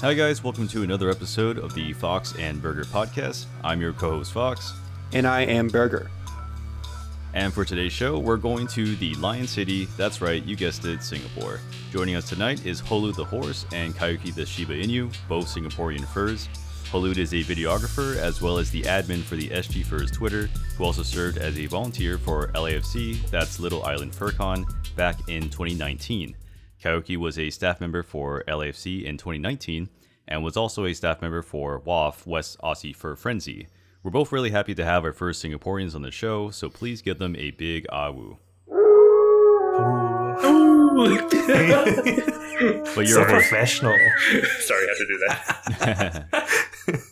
Hi, guys. Welcome to another episode of the Fox and Burger podcast. I'm your co host, Fox. And I am Burger. And for today's show, we're going to the Lion City. That's right, you guessed it, Singapore. Joining us tonight is Hollud the horse and Kaiyoki the Shiba Inu, both Singaporean furs. Hollud is a videographer as well as the admin for the SG Furs Twitter, who also served as a volunteer for LIFC, that's Little Island FurCon, back in 2019. Kaiyoki was a staff member for LIFC in 2019 and was also a staff member for WAF West Aussie Fur Frenzy. We're both really happy to have our first Singaporeans on the show, so please give them a big awu. but you're so professional. Sorry, I had to do that.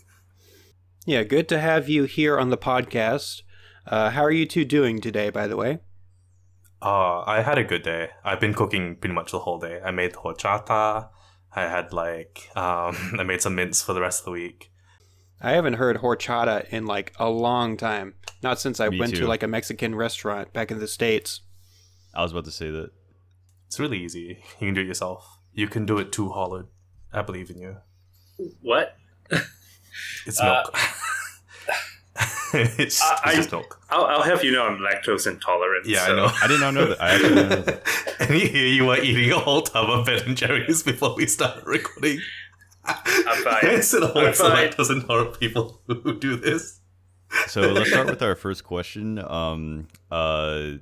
yeah, good to have you here on the podcast. Uh, how are you two doing today, by the way? Uh, I had a good day. I've been cooking pretty much the whole day. I made horchata. I had like, um, I made some mince for the rest of the week. I haven't heard horchata in like a long time. Not since I Me went too. to like a Mexican restaurant back in the States. I was about to say that. It's really easy. You can do it yourself. You can do it too, Hollud. I believe in you. What? It's milk. Uh, it's, it's I, just milk. I'll, I'll, have you know I'm lactose intolerant. Yeah, so. I know. I did not know that. I actually didn't know that. and here you were eating a whole tub of Ben and Jerry's before we started recording. I'm fine. It's an always lactose intolerant people who do this. So let's start with our first question. Um, uh,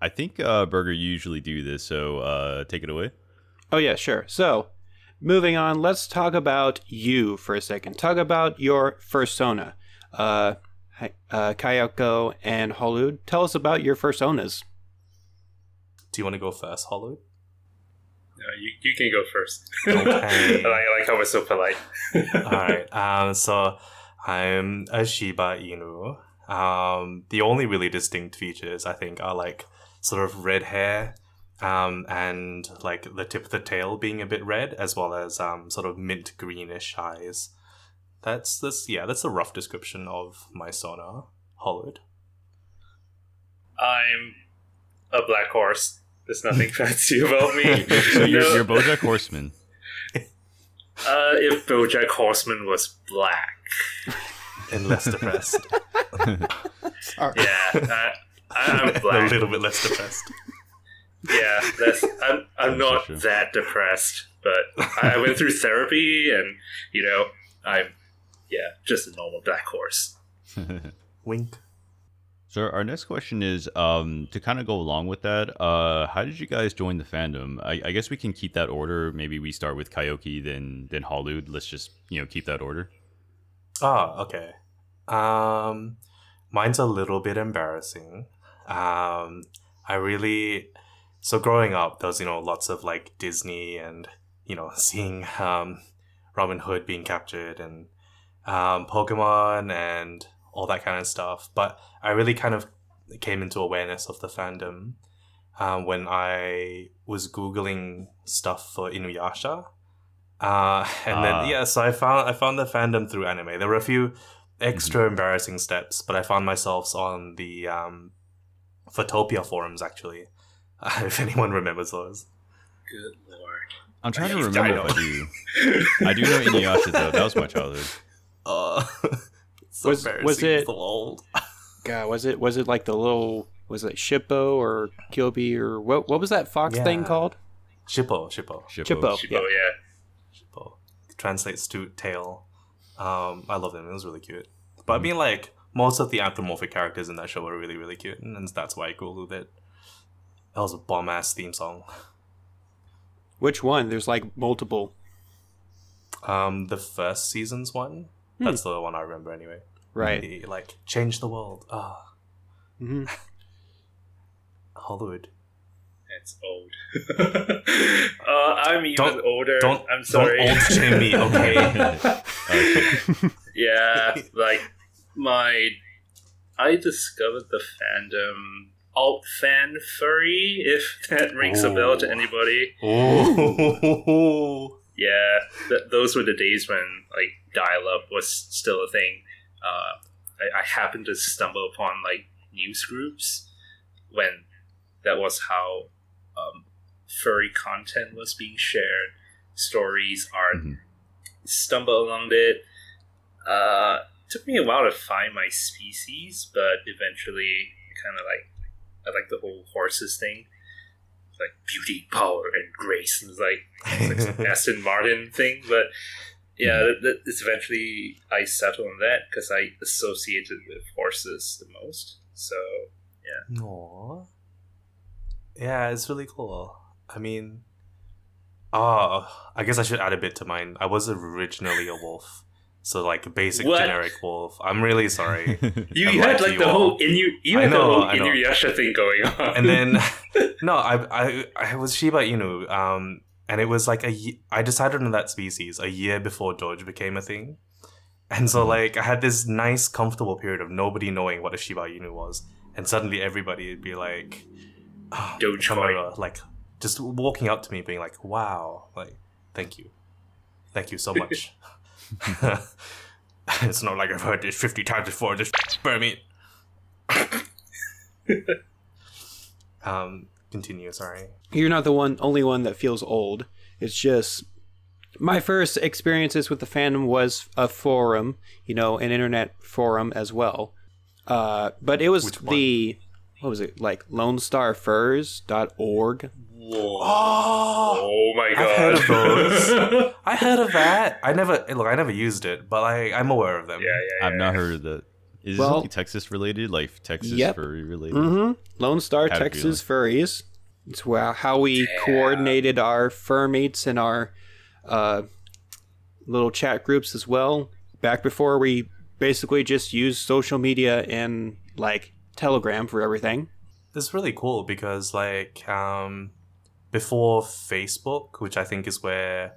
I think uh, Burger usually do this, so uh, take it away. Oh yeah, sure. So moving on, let's talk about you for a second. Talk about your fursona. Uh, uh, Kaiyoki and Hollud, tell us about your fursonas. Do you want to go first, Hollud? No, you, you can go first. Okay. I, like, I like how we're so polite. All right. Um, so I'm a Shiba Inu. Um, the only really distinct features I think are like sort of red hair, um, and like the tip of the tail being a bit red, as well as um, sort of mint greenish eyes. That's this yeah, that's a rough description of my sona. Hollud. I'm a black horse. There's nothing fancy about me. so you're, you're BoJack Horseman. Uh, if BoJack Horseman was black and less depressed. Sorry. Yeah, I, am black. a little bit less depressed. Yeah, that's. I'm. I'm not that depressed, but I went through therapy, and you know, I'm yeah, just a normal black horse. Wink. So our next question is um, to kind of go along with that. Uh, how did you guys join the fandom? I, I, guess we can keep that order. Maybe we start with Kaiyoki, then then Hollud. Let's just you know keep that order. Ah, okay. Um, mine's a little bit embarrassing. Um, I really so growing up, there was you know lots of like Disney and you know seeing um, Robin Hood being captured and um, Pokemon and all that kind of stuff. But I really kind of came into awareness of the fandom um, when I was googling stuff for Inuyasha. Uh, and uh. then ah. yeah, so I found I found the fandom through anime. There were a few extra mm-hmm. embarrassing steps, but I found myself on the um, Photopia forums actually. Uh, if anyone remembers those. Good lord! I'm trying to remember if I do. I do know Inuyasha though. That was my childhood. Uh, so was was it so old? God, was it was it like the little was it Shippo or Kyobi or what what was that fox yeah. thing called? Shippo, Shippo, Shippo, Shippo, Shippo yeah. yeah. Shippo translates to tail. Um, I love them. It was really cute. But mm. I mean, like most of the anthropomorphic characters in that show were really really cute, and that's why I googled it. That was a bomb ass theme song. Which one? There's like multiple. Um, the first season's one. Hmm. That's the one I remember anyway. Right. The, like change the world. Ah. Oh. Mm-hmm. Hollud. It's old. uh, I'm even don't, older. Don't, I'm sorry. Don't old shame me, okay? okay. Yeah, like my, I discovered the fandom alt fan furry, if that rings a bell to anybody. Oh. Yeah, th- those were the days when like dial up was still a thing. Uh, I, I happened to stumble upon like news groups when that was how um, furry content was being shared, stories, art, mm-hmm. stumble along it. Uh, took me a while to find my species, but eventually, kind of like I like the whole horses thing, like beauty, power, and grace. It's like, it's like some Aston Martin thing, but yeah, that, that, it's eventually I settled on that because I associated with horses the most. So yeah. Aww. Yeah, it's really cool. I mean, oh, I guess I should add a bit to mine. I was originally a wolf. So, like, a basic What? generic wolf. I'm really sorry. you I had like you the all. whole Inu, you had know, the whole Inuyasha thing going on, and then no I, I i was shiba inu um and it was like a i decided on that species a year before doge became a thing. And so like i had this nice comfortable period of nobody knowing what a shiba inu was. And suddenly everybody would be like oh, Dogecoin. like just walking up to me being like wow like thank you. Thank you so much. It's not like i've heard this 50 times before just burn me. Um continue sorry You're not the one, only one that feels old. It's just my first experiences with the fandom was a forum, you know, an internet forum as well. Uh, but it was the what was it like LoneStarFurs.org. Whoa. oh Oh my god! I've heard of those. I heard of that. I never look. I never used it, but I I'm aware of them. yeah, yeah, yeah. I've not heard of that. Is Well- it Texas related, like Texas Yep. furry related? Mm-hmm. Lone Star Had a Texas Furries. It's wha- how we Damn. coordinated our fur mates and our uh, little chat groups as well. Back before we basically just used social media and like Telegram for everything. This is really cool because like um before Facebook, which I think is where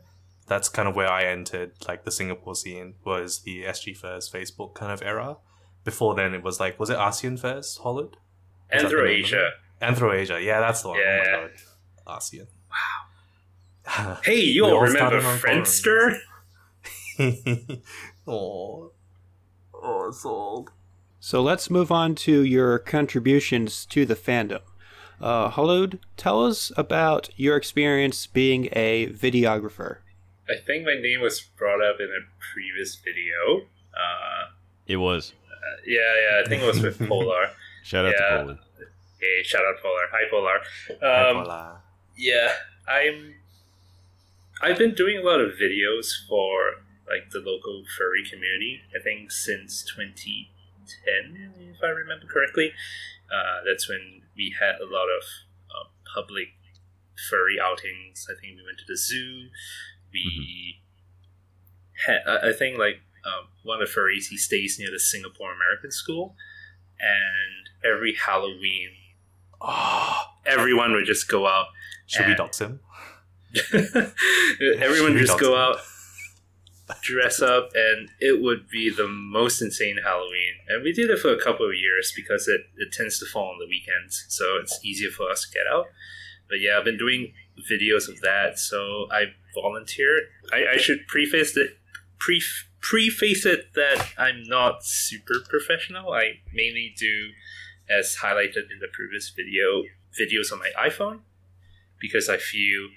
that's kind of where I entered like the Singapore scene was the SG Furs Facebook kind of era. Before then, it was like was it ASEAN Fairs, Hollud? Is that the name of it? Anthroasia. Anthroasia, yeah, that's the one. Yeah. Oh my god, ASEAN. Wow. Hey, you all all remember started Friendster? oh, oh, it's old. So let's move on to your contributions to the fandom. Uh, Hollud, tell us about your experience being a videographer. I think my name was brought up in a previous video. Uh, It was. Yeah, yeah, I think it was with Polar. Shout out Yeah. to Polar. Hey, shout out Polar. Hi, Polar. Hi, Um, Paula. yeah, I'm. I've been doing a lot of videos for like the local furry community. I think since 2010, if I remember correctly. Uh, that's when we had a lot of uh, public furry outings. I think we went to the zoo. We had. I I think like um, one of furries. He stays near the Singapore American School, and every Halloween, Oh, everyone would just go out should we And- dox him? Everyone Should we just go him? out, dress up, and it would be the most insane Halloween. And we did it for a couple of years because it, it tends to fall on the weekends, so it's easier for us to get out. But yeah, I've been doing videos of that, so I volunteered. I, I should preface it, pre, preface it that I'm not super professional. I mainly do, as highlighted in the previous video, videos on my iPhone because I feel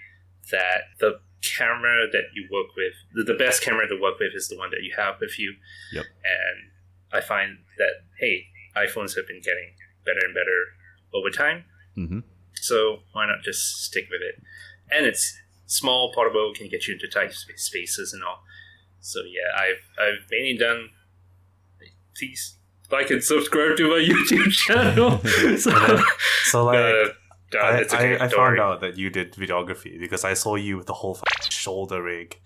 that the camera that you work with, the, the best camera to work with is the one that you have with you. Yep. And I find that, hey, iPhones have been getting better and better over time. hmm So why not just stick with it? And it's small, portable, can get you into tight spaces and all. So yeah, I've I've mainly done. Please like and subscribe to my YouTube channel. so, So like, uh, uh, I, it's okay, I, I found out that you did videography because I saw you with the whole f- shoulder rig.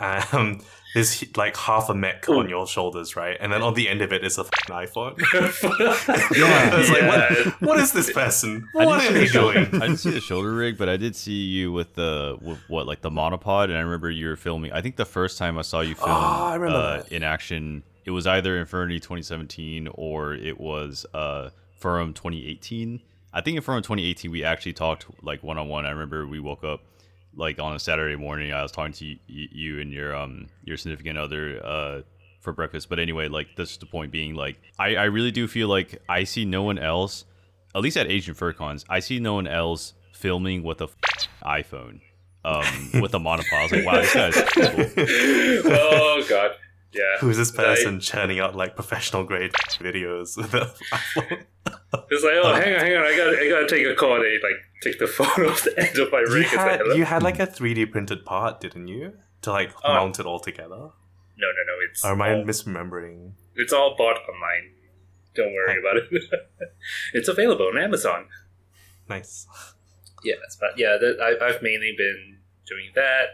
Um, there's like half a mech Ooh. on your shoulders, right? And then on the end of it is a f***ing iPhone. yeah, I was like, yeah. what, what is this person? I What didn't are see they the shoulder- doing? I didn't see the shoulder rig, but I did see you with the with what like the monopod, and I remember you were filming. I think the first time I saw you film Oh, I remember uh, in action, it was either Infurnity 2017 or it was uh, Furum 2018. I think in Furum 2018 we actually talked like one on one. I remember we woke up like on a Saturday morning. I was talking to y- y- you and your um your significant other uh for breakfast. But anyway, like that's the point being like I I really do feel like I see no one else at least at Asian FurCons, I see no one else filming with a f- iPhone. um, with a monopod. Like, wow, this guy's cool. oh god, yeah. Who's this Right. person churning out like professional grade videos with a iPhone? It's like, oh, hang on, hang on, I gotta, I gotta take a call. They like take the phone off the end of my You ring. It's had, you had like a 3D printed part, didn't you? To like Oh. mount it all together. No, no, no. It's Or am I all, misremembering? it's all bought online. Don't worry about it. it's available on Amazon. Nice. Yes, but yeah, that, I, I've mainly been doing that.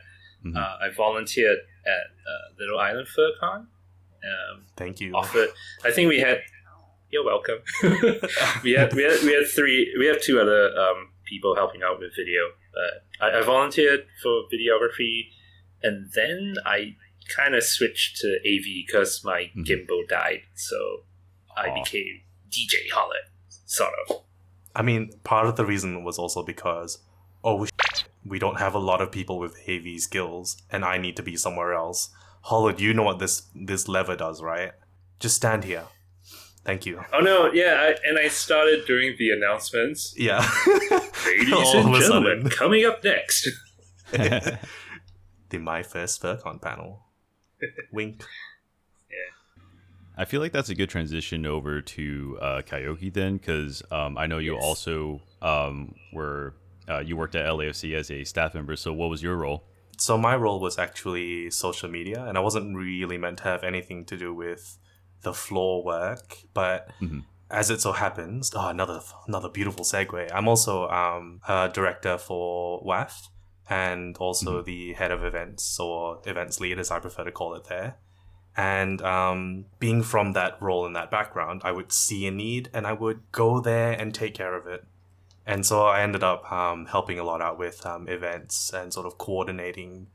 Mhm. Uh, I volunteered at uh, Little Island FurCon. Um, Thank you. offered. I think we had. You're welcome. we had we had we had three. We have two other um, people helping out with video. Uh, I, I volunteered for videography, and then I kind of switched to AV because my Mhm. gimbal died. So I became DJ Hollud, sort of. I mean, part of the reason was also because, oh, sh- we don't have a lot of people with AV skills, and I need to be somewhere else. Hollud, you know what this this lever does, right? Just stand here. Thank you. Oh no, yeah, I, and I started doing the announcements. Yeah. Ladies All and gentlemen, coming up next. the My First FurCon panel. Wink. Yeah. I feel like that's a good transition over to uh, Kaiyoki then, because um, I know you Yes. also um, were uh, you worked at LIFC as a staff member. So what was your role? So my role was actually social media, and I wasn't really meant to have anything to do with the floor work. But Mhm. as it so happens, oh, another another beautiful segue. I'm also um, a director for WAF, and also the head of events or events lead, as I prefer to call it there. And um, being from that role and that background, I would see a need and I would go there and take care of it. And so I ended up um, helping a lot out with um, events and sort of coordinating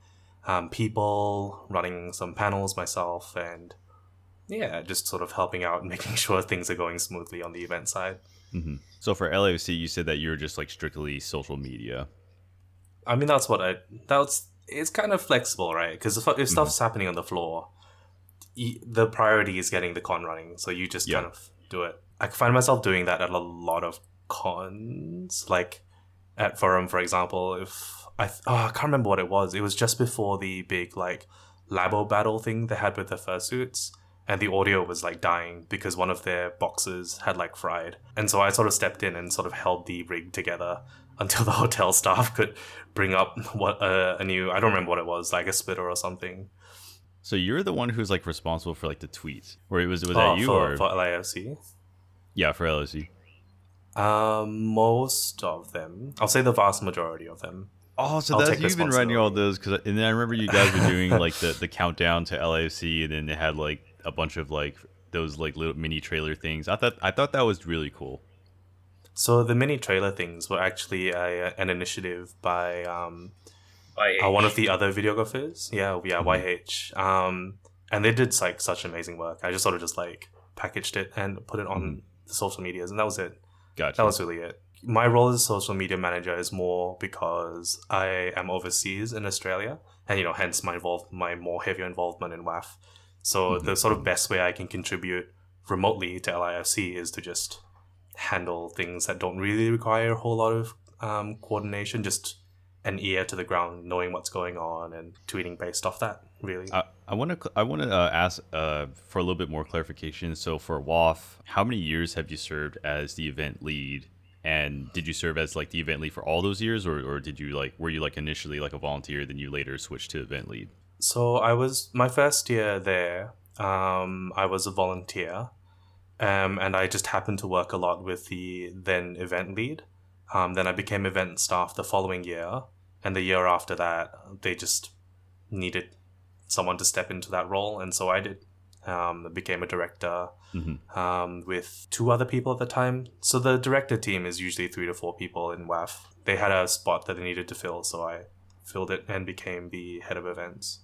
um, people, running some panels myself, and yeah, just sort of helping out and making sure things are going smoothly on the event side. hmm So for LIFC, you said that you were just like strictly social media. I mean, that's what I. That's it's kind of flexible, right? Because if, if stuff's happening on the floor, the priority is getting the con running, so you just Yeah. kind of do it. I find myself doing that at a lot of cons, like at Furum, for example. If I th- oh, I can't remember what it was. It was just before the big like Labo battle thing they had with the fursuits. And the audio was like dying because one of their boxes had like fried. And so I sort of stepped in and sort of held the rig together until the hotel staff could bring up what uh, a new I don't remember what it was like a splitter or something. So you're the one who's like responsible for like the tweets, or it was was Oh, that you for, or for LIFC? yeah for LIFC? Um, most of them, I'll say the vast majority of them. Oh, so I'll that's you've been writing all those because and then I remember you guys were doing like the the countdown to LIFC, and then they had like a bunch of like those like little mini trailer things. I thought I thought that was really cool. So the mini trailer things were actually a, an initiative by um, By uh, one of the other videographers. Yeah, yeah, Mhm. YH. Um, and they did like such amazing work. I just sort of just like packaged it and put it on Mhm. the social medias, and that was it. Gotcha. That was really it. My role as a social media manager is more because I am overseas in Australia, and you know, hence my involve my more heavier involvement in WAF. So Mhm. the sort of best way I can contribute remotely to LIFC is to just handle things that don't really require a whole lot of um, coordination, just an ear to the ground, knowing what's going on, and tweeting based off that. Really, I, I want to I want to uh, ask uh, for a little bit more clarification. So for WAF, how many years have you served as the event lead? And did you serve as like the event lead for all those years, or, or did you like were you like initially like a volunteer, then you later switched to event lead? So I was my first year there. Um, I was a volunteer, um, and I just happened to work a lot with the then event lead. Um, then I became event staff the following year, and the year after that, they just needed someone to step into that role, and so I did. Um, became a director Mhm. um, with two other people at the time. So the director team is usually three to four people in WAF. They had a spot that they needed to fill, so I filled it and became the head of events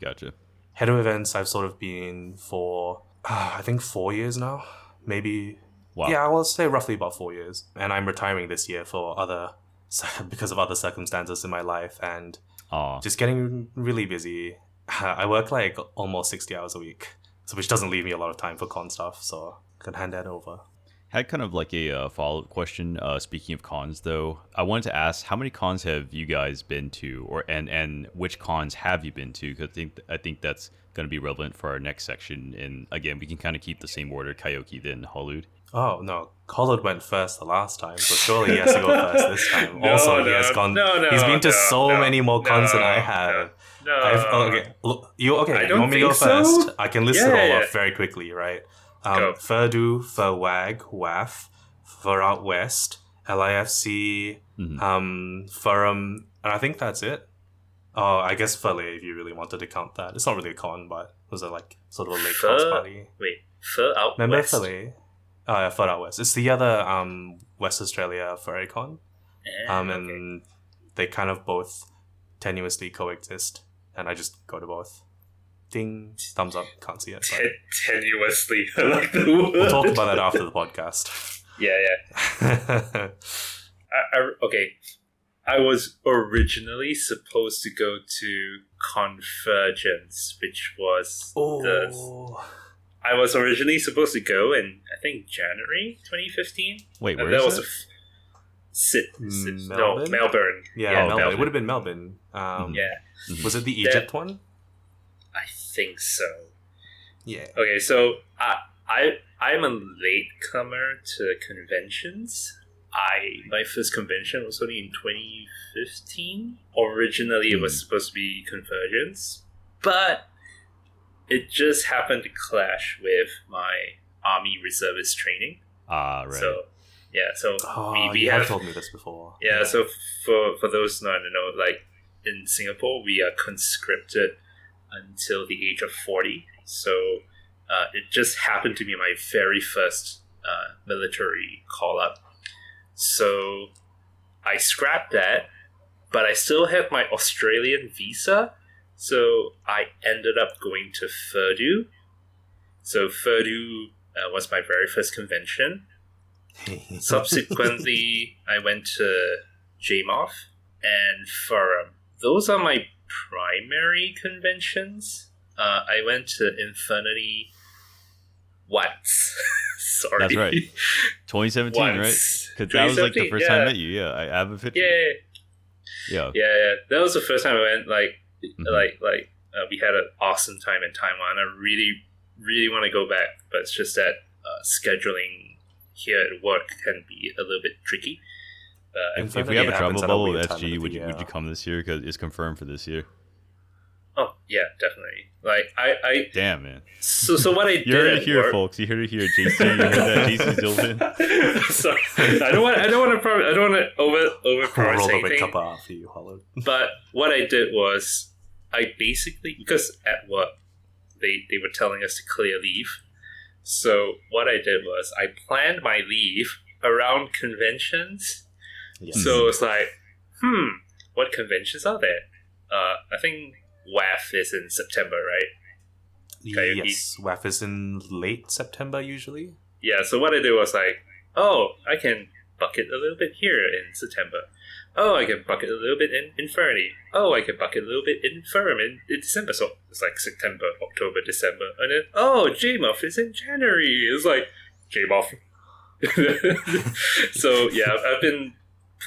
Gotcha. head of events I've sort of been for uh, I think four years now, maybe. Wow. Yeah, I will say roughly about four years, and I'm retiring this year for other because of other circumstances in my life and Aw. just getting really busy. I work like almost sixty hours a week, so which doesn't leave me a lot of time for con stuff. So I can hand that over. Had kind of like a uh, follow up question. Uh, speaking of cons, though, I wanted to ask how many cons have you guys been to, or and and which cons have you been to? Because I think I think that's going to be relevant for our next section. And again, we can kind of keep the same order: Kaiyoki, then Hollud. Oh no, Hollud went first the last time, so surely he has to go first this time. No, also, he has gone. no, no, he's been to no, so no, many more cons than I have. No, I've, oh, okay, you okay? I you want me to go so. first? I can list Yeah, it all yeah. off very quickly, right? Um, Go. Furdu, Furwag, WAF, Fur Out West, LIFC, Mhm. um, Furum, and I think that's it. Oh, I guess Furley, if you really wanted to count that. It's not really a con, but it was a like sort of a late Fur- party. Wait, fur out Remember west. Furley? Oh yeah, Fur Out West. It's the other um West Australia Furry Con. Eh, Um, okay. and they kind of both tenuously coexist, and I just go to both. Ding, thumbs up. Can't see it. Ten- tenuously, I like the word. we'll talk about that after the podcast. Yeah, yeah. I, I, okay, I was originally supposed to go to Convergence, which was the. oh, I was originally supposed to go in I think January 2015. Wait, where that is was a it? f- Sit, sit, no Melbourne? Melbourne. yeah, Oh, Melbourne. okay. It would have been Melbourne. Um, Yeah. Was it the That- Egypt one? I think so. Yeah. Okay, so I I I'm a latecomer to conventions. I my first convention was only in 2015. Originally, it was Hmm. supposed to be Convergence, but it just happened to clash with my Army Reservist training. Ah, right. So yeah, so Oh, we, we you have have told me this before. yeah, so for for those not to know, like in Singapore, we are conscripted until the age of forty. So uh, it just happened to be my very first uh, military call up. So I scrapped that, but I still have my Australian visa. So I ended up going to Furdu. So Furdu uh, was my very first convention. Subsequently, I went to JMOF and Furum. Those are my primary conventions. Uh, I went to Infurnity once. Sorry. That's right. 2017, right? Because that was like the 2017, first time I met you. Yeah, I have a picture. Yeah, Yeah. yeah, yeah. That was the first time I went. Like, Mhm. like, like uh, we had an awesome time in Taiwan. I really, really want to go back, but it's just that uh, scheduling here at work can be a little bit tricky. Uh, If, if we have a Infurnity travel happens at a bubble weird with time FG, would you, would you come this year? Because it's confirmed for this year. oh yeah, definitely. Like I, I Damn, man. so so what I did You heard it here, work- folks. You heard it here, JC. You heard that, JC Zilvin. Sorry, I don't want. I don't want to. Pro- I don't want to over over We'll promise roll the red anything. cup after you, Hollud. But what I did was, I basically because at work they they were telling us to clear leave. So what I did was I planned my leave around conventions. Yes. So it's like, hmm, what conventions are there? Uh, I think WAF is in September, right? Yes, WAF is in late September usually. Yeah, so what I did was like, oh, I can bucket a little bit here in September. Oh, I can bucket a little bit in Infurnity. Oh, I can bucket a little bit in Firm in, in December. So it's like September, October, December. And then, oh, JMOF is in January. It's like, JMOF. so yeah, I've been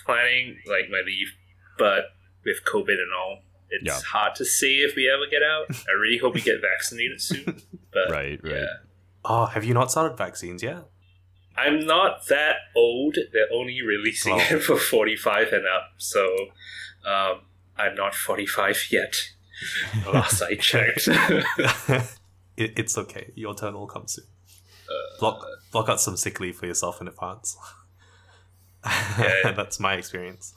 planning like my leave, but with COVID and all, it's Yeah. hard to say if we ever get out. I really hope we get vaccinated soon. But Right, right. yeah. Oh, have you not started vaccines yet? I'm not that old. They're only releasing Oh. it for 45 and up, so um, I'm not 45 yet. Last I checked. it, it's okay. Your turn will come soon. Uh, block block out some sick leave for yourself in advance. Yeah. That's my experience.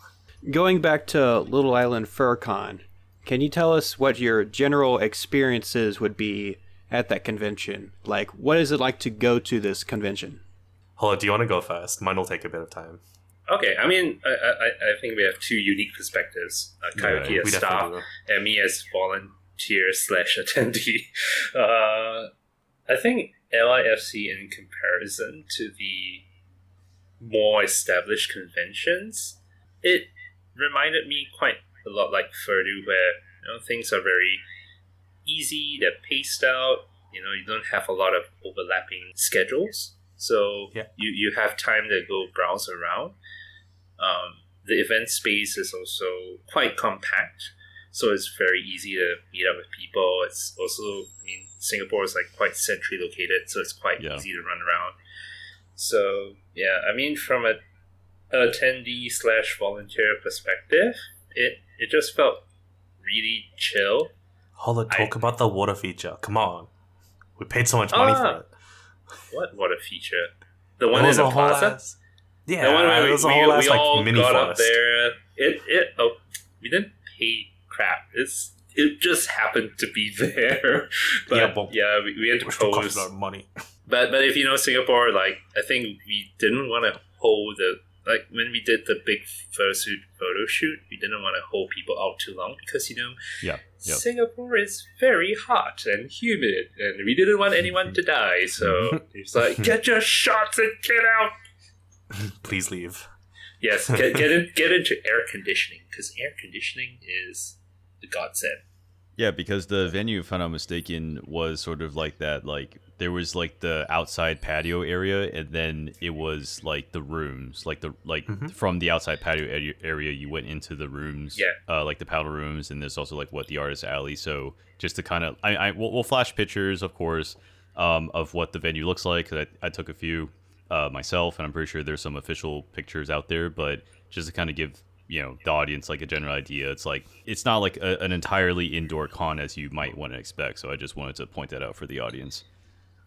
Going back to Little Island FurCon, can you tell us what your general experiences would be at that convention? Like, what is it like to go to this convention? Hold on, do you want to go first? Mine will take a bit of time. okay, I mean, I, I, I think we have two unique perspectives uh, Kaiyoki Yeah, as staff and me as volunteer slash attendee. Uh, I think LIFC, in comparison to the more established conventions, it reminded me quite a lot like Furdu, where you know things are very easy, they're paced out. You know, you don't have a lot of overlapping schedules. so Yeah. you you have time to go browse around. Um, the event space is also quite compact, so it's very easy to meet up with people. It's also, I mean, Singapore is like quite centrally located, so it's quite Yeah. easy to run around. So yeah, I mean, from a attendee slash volunteer perspective, it it just felt really chill. Hold on, I- talk about the water feature. Come on. We paid so much money Ah. for it. What a feature! The one in the plaza. ass- yeah, the one where we, was a we, whole we ass like all mini got forest. up there. It it oh we didn't pay crap. It's it just happened to be there. but Yeah, yeah, we, we had to Which took pose. us a lot of money. But but if you know Singapore, like I think we didn't want to hold the like when we did the big fursuit photo shoot, we didn't want to hold people out too long because you know Yeah. Yep. Singapore is very hot and humid, and we didn't want anyone to die. So it's like get your shots and get out. Please leave. Yes, get get in, get into air conditioning because air conditioning is the godsend. Yeah, because the venue, if I'm not mistaken, was sort of like that. Like there was like the outside patio area, and then it was like the rooms, like the like Mhm. from the outside patio area, area, you went into the rooms. Yeah. uh, like the powder rooms, and there's also like what the artist alley. So just to kind of, I, I we'll, we'll flash pictures, of course, um, of what the venue looks like. 'cause I, I took a few uh, myself, and I'm pretty sure there's some official pictures out there. But just to kind of give you know the audience like a general idea, it's like it's not like a, an entirely indoor con as you might want to expect. So I just wanted to point that out for the audience.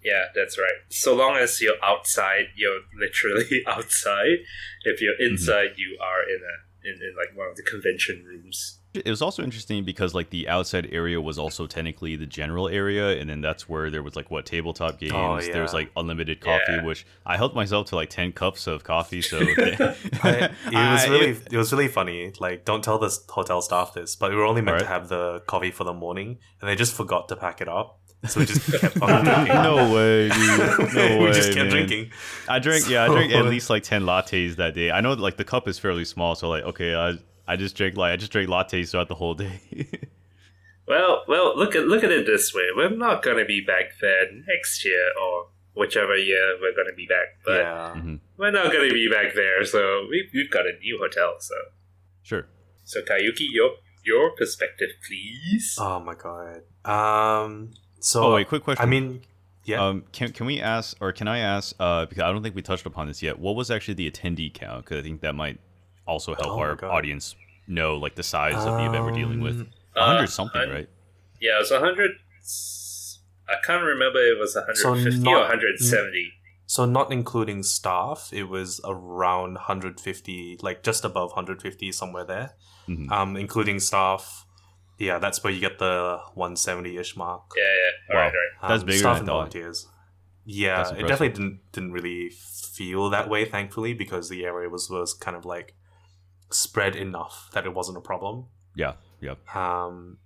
Yeah, that's right. So long as you're outside, you're literally outside. If you're mm-hmm. inside, you are in a in, in like one of the convention rooms. It was also interesting because like the outside area was also technically the general area, and then that's where there was like what tabletop oh, games. Oh, There was like unlimited coffee, Yeah. which I helped myself to like ten cups of coffee. So I, it was I- really it was really funny. Like, don't tell the hotel staff this, but we were only meant to have the coffee for the morning, and they just forgot to pack it up, so we just kept on drinking. no way, dude. No we just kept man. drinking. I drank, yeah, I drank at least like ten lattes that day. I know like the cup is fairly small, so like okay, I I just drank like I just drank lattes throughout the whole day. Well, well, look at look at it this way. We're not gonna be back there next year or whichever year we're gonna be back, but yeah. we're not gonna be back there. So we we've got a new hotel. So sure. so Kaiyoki, your your perspective, please. Oh my god. Um. So Oh wait, quick question. I mean, yeah. Um, can can we ask, or can I ask? Uh, because I don't think we touched upon this yet. What was actually the attendee count? Because I think that might also help Oh our God. audience know like the size of the event we're dealing with. Um, hundred Uh, something, un- right? Yeah, it was a hundred. I can't remember. If it was one So hundred fifty not- or one hundred seventy. So not including staff, it was around 150, like just above 150, somewhere there. Mhm. Um, including staff, yeah, that's where you get the 170-ish mark. Yeah, yeah. All Wow. right, all right. That's Um, bigger staff than I thought. volunteers. Yeah, it definitely didn't didn't really feel that way, thankfully, because the area was was kind of like spread enough that it wasn't a problem. Yeah. Yep. Um,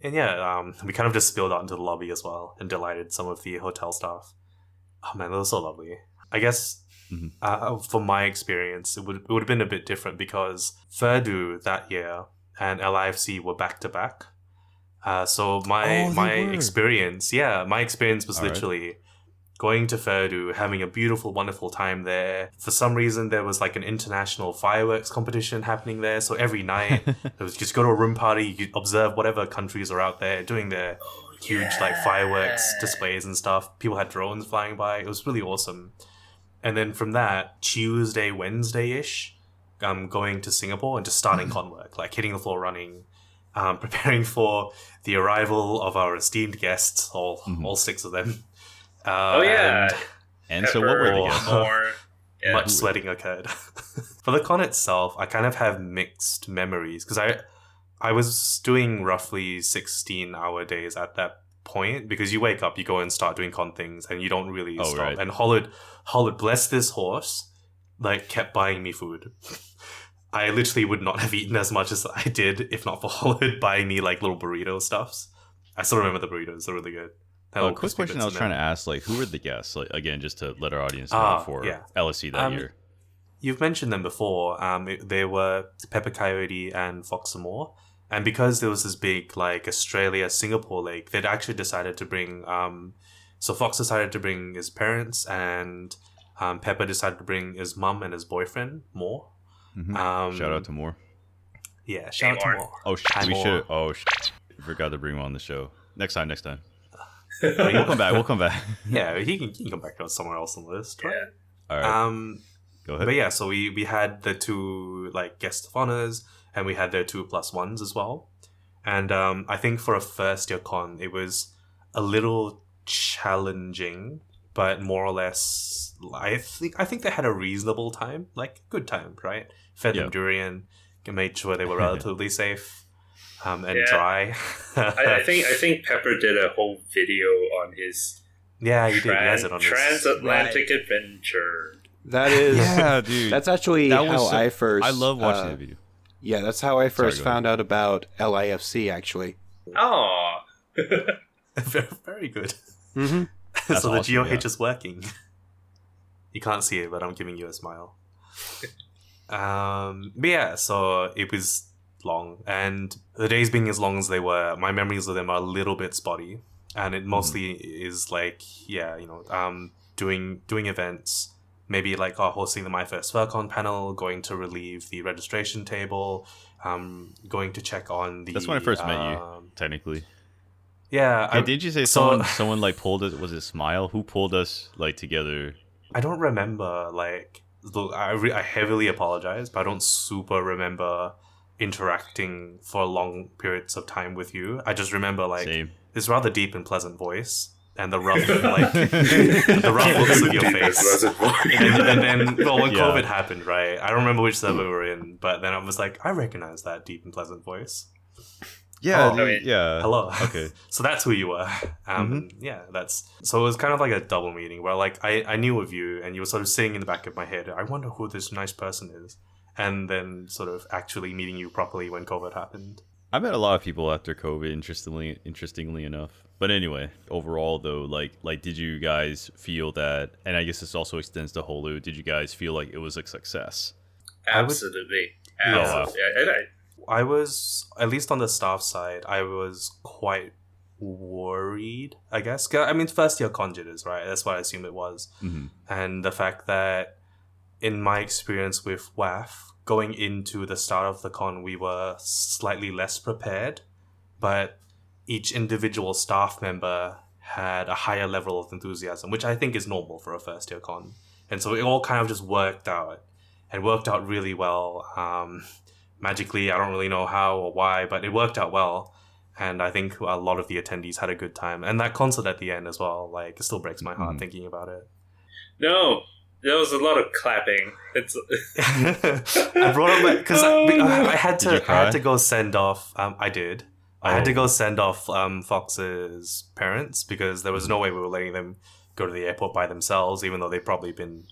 and yeah, um, we kind of just spilled out into the lobby as well and delighted some of the hotel staff. Oh man, that was so lovely. I guess Mhm. uh, for my experience, it would it would have been a bit different because Furdu that year and LIFC were back to back. Uh, so my Oh, my were. experience, yeah, my experience was Alright. literally going to Furdu, having a beautiful, wonderful time there. For some reason, there was like an international fireworks competition happening there. So every night, it was just go to a room party, you could observe whatever countries are out there doing their huge like fireworks displays and stuff. People had drones flying by. It was really awesome. And then from that, Tuesday, Wednesday ish, um, going to Singapore and just starting con work, like hitting the floor running, um, preparing for the arrival of our esteemed guests, all Mhm. all six of them. Uh, Oh yeah. and And so, what were the Pepper, guests? More. Yeah. much sweating occurred. For the con itself, I kind of have mixed memories because I I was doing roughly 16 hour days at that point because you wake up, you go and start doing con things and you don't really Oh, stop. right. And Hollud, Hollud, bless this horse, like kept buying me food. I literally would not have eaten as much as I did if not for Hollud buying me like little burrito stuffs. I still remember the burritos; they're really good. Oh, quick question I was in trying them. to ask, like, who were the guests? Like, again, just to let our audience know Ah, for yeah. LSC that Um, year. You've mentioned them before. Um, it- they were Pepper Coyote and Fox and More. And because there was this big like Australia Singapore league, they'd actually decided to bring. Um, so Fox decided to bring his parents, and um, Pepper decided to bring his mum and his boyfriend more. Mhm. Um, Shout out to Moore. yeah, shout out to More. more. Oh, sh- Hi, we Moore. should. Oh, sh- we forgot to bring him on the show. Next time. Next time. we'll come back. We'll come back. Yeah, he can, he can come back to somewhere else on the list, right? Yeah. All right. Um, go ahead. but yeah, so we we had the two like guest of honors, and we had their two plus ones as well. And um, I think for a first year con, it was a little challenging, but more or less, I think I think they had a reasonable time, like good time, right? Fed them Yeah. durian, made sure they were relatively safe, um, and Yeah. dry. I, I think I think Pepper did a whole video on his yeah, you did. He has it on his. transatlantic adventure. That is. yeah, dude. That's actually That how so- I first. I love watching uh, that video. Yeah, that's how I first go found out about LIFC. Actually. Oh, very, very good. Mm-hmm. So the awesome, GOH yeah. is working. You can't see it, but I'm giving you a smile. um, but yeah, so it was long, and the days being as long as they were, my memories of them are a little bit spotty, and it mostly is like, yeah, you know, um, doing doing events, maybe like oh, hosting the My First Furcon panel, going to relieve the registration table, um, going to check on the. That's when I first met you. um, Technically. Yeah, Hey, I, did you say so- someone someone like pulled it? Was it Smile? Who pulled us like together? I don't remember like look, I re- I heavily apologize, but I don't super remember interacting for long periods of time with you. I just remember like Same. this rather deep and pleasant voice and the rough like the rough looks of your face. And, and then well when Yeah. COVID happened, right? I don't remember which server we were in, but then I was like, I recognize that deep and pleasant voice. Yeah. Oh, dude, I mean, yeah. Hello. Okay. So that's who you were. Um, Yeah, that's so it was kind of like a double meeting where like I, I knew of you and you were sort of sitting in the back of my head. I wonder who this nice person is, and then sort of actually meeting you properly when COVID happened. I met a lot of people after COVID. Interestingly, interestingly enough. But anyway, overall though, like like did you guys feel that? And I guess this also extends to Hollud. Did you guys feel like it was a success? I Absolutely. Yeah. Absolutely. Yeah, and I, I was at least on the staff side. I was quite worried. I guess. I mean, first year con jitters, right? That's what I assume it was. hmm and the fact that in my experience with WAF, going into the start of the con, we were slightly less prepared, but each individual staff member had a higher level of enthusiasm, which I think is normal for a first year con. And so it all kind of just worked out and worked out really well. Um, magically, I don't really know how or why, but it worked out well. And I think a lot of the attendees had a good time. And that concert at the end as well, like, it still breaks my heart Mhm. thinking about it. no, there was a lot of clapping. It's I brought up because I, I had to I had to go send off. Um, I did. I had to Oh. go send off um, Fox's parents because there was no way we were letting them go to the airport by themselves, even though they've probably been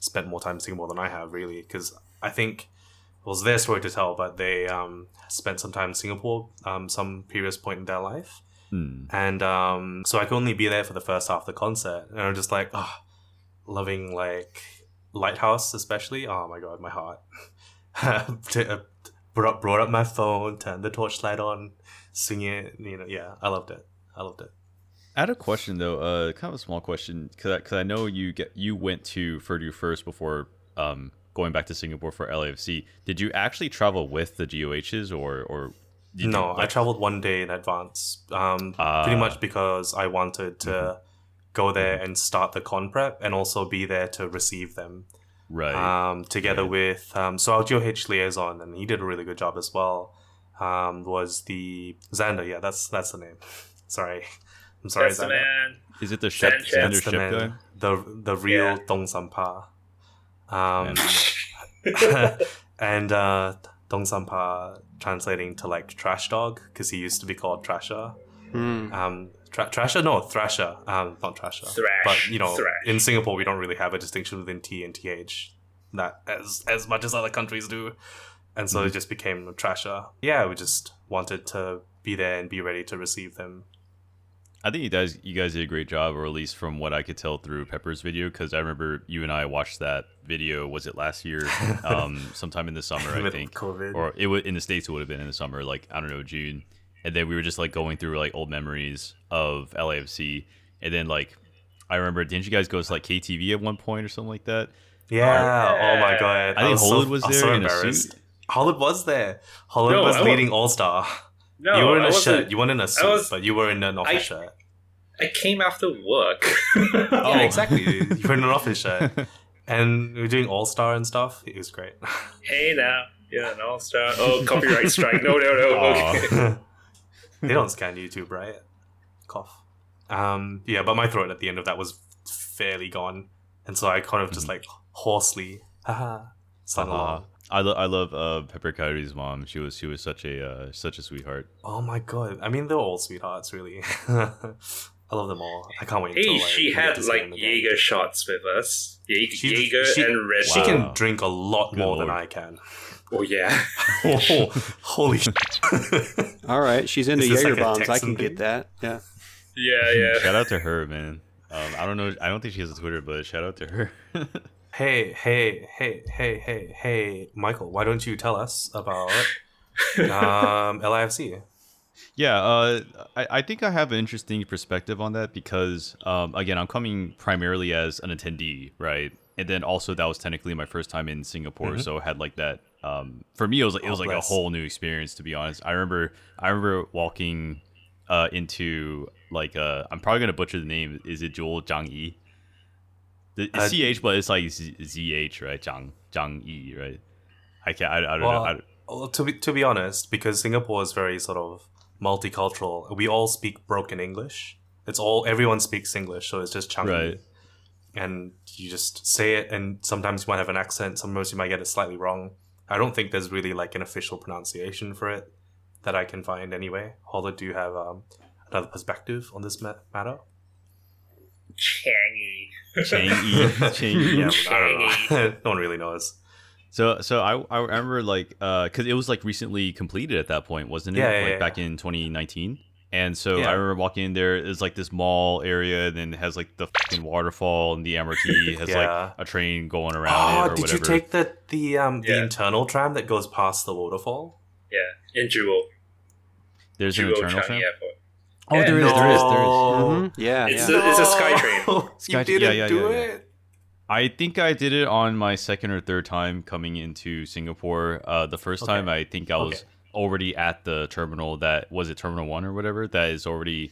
spent more time in Singapore than I have, really. Because I think it was their story to tell, but they um, spent some time in Singapore, um, some previous point in their life, Hmm. and um, so I could only be there for the first half of the concert, and I'm just like, oh, loving like Lighthouse, especially. Oh my god, my heart. Uh, brought brought up my phone, turned the torchlight on, sing it. You know, yeah, I loved it. I loved it. I had a question though, uh, kind of a small question, because I, 'cause I know you get you went to Furdu first before um, going back to Singapore for LIFC. Did you actually travel with the GOHs or or did no, you, I traveled one day in advance. Um, Ah. pretty much because I wanted to Mhm. go there and start the con prep, and also be there to receive them. right? um, together Right. with um, so our GOH liaison, and he did a really good job as well. Um, was the Xander? Yeah, that's that's the name. sorry, I'm sorry, that's the Xander. man. Is it the ship, Sanchez. standard That's the ship guy? the the real Yeah. Dong Sampa. Um, Man. and uh, Dong Sampa translating to like trash dog because he used to be called Trasher. Hmm. Um, tra- Trasher, no Thrasher, um, not Trasher. Thrash. But you know, Thrash. in Singapore, we don't really have a distinction within T and TH that as as much as other countries do, and so it just became Trasher. Yeah, we just wanted to be there and be ready to receive them. I think you guys you guys did a great job, or at least from what I could tell through Pepper's video, because I remember you and I watched that video. Was it last year? Um, sometime in the summer, I think, COVID. or it would in the states. It would have been in the summer, like I don't know, June. And then we were just like going through like old memories of LIFC, and then like I remember. Didn't you guys go to like KTV at one point or something like that? Yeah. Oh my god. I think was so- was I there so in a suit. Hollud was there. No, was I leading All Star. No, you were in I a wasn't- shirt. You weren't in a suit, was- but you were in an office I- shirt. I came after work. Yeah, Oh. exactly. you were in an office shirt, and we were doing All Star and stuff. It was great. hey now, you're an all star. Oh, copyright strike. No, no, no. Aw. Okay. they don't scan YouTube, right? Cough. Um, yeah, but my throat at the end of that was fairly gone, and so I kind of just like hoarsely, haha, sung Uh, along. I, lo- I love uh, Pepper Coyote's mom. She was she was such a uh, such a sweetheart. Oh my god! I mean, they're all sweethearts, really. I love them all. I can't wait. Hey, until, she had like them again. Jaeger shots with us. Jaeger, She- Jaeger she- and Red. She Wow. can drink a lot Good more than. I can. Oh yeah. Oh, holy shit. All right, she's into Is this Jaeger like bombs. I Texan can get that. Yeah. yeah, yeah. Shout out to her, man. Um, I don't know. I don't think she has a Twitter, but shout out to her. Hey, hey, hey, hey, hey, hey, Michael, why don't you tell us about um, LIFC? Yeah, uh, I, I think I have an interesting perspective on that because, um, again, I'm coming primarily as an attendee, right? And then also that was technically my first time in Singapore, so I had like that. Um, for me, it was like, it was Oh, like a whole new experience. To be honest, I remember I remember walking uh, into like uh, I'm probably gonna butcher the name. Is it Jewel Zhang Yi? The, Uh, CH, but it's like Z- ZH, right? Zhang Zhang Yi, right? I can't. I, I don't Well, know. I, Well, to be to be honest, because Singapore is very sort of multicultural, we all speak broken English. It's all everyone speaks English, so it's just chunky. Right. And you just say it, and sometimes you might have an accent. Sometimes you might get it slightly wrong. I don't think there's really like an official pronunciation for it that I can find anyway. Although, do you have um, another perspective on this ma- matter? Changy. Chang Yi, Chang Yi. Yeah, I don't know. no one really knows. So so I, I remember like uh because it was like recently completed at that point, wasn't it? Yeah, yeah, like yeah. back in 2019. And so Yeah. I remember walking in there. It's like this mall area, and then it has like the fucking waterfall, and the MRT has Yeah. like a train going around Oh, it or did whatever. you take the the um the internal tram that goes past the waterfall? Yeah, in Jewel. There's an internal Changi tram. Airport. Oh, Yeah, there is, no. there is, there is. Mhm. Yeah. It's yeah. a- it's a SkyTrain. Sky- you didn't yeah, yeah, do yeah, yeah. it. I think I did it on my second or third time coming into Singapore. Uh, the first Okay. time, I think I was Okay. already at the terminal that was it Terminal One or whatever that is already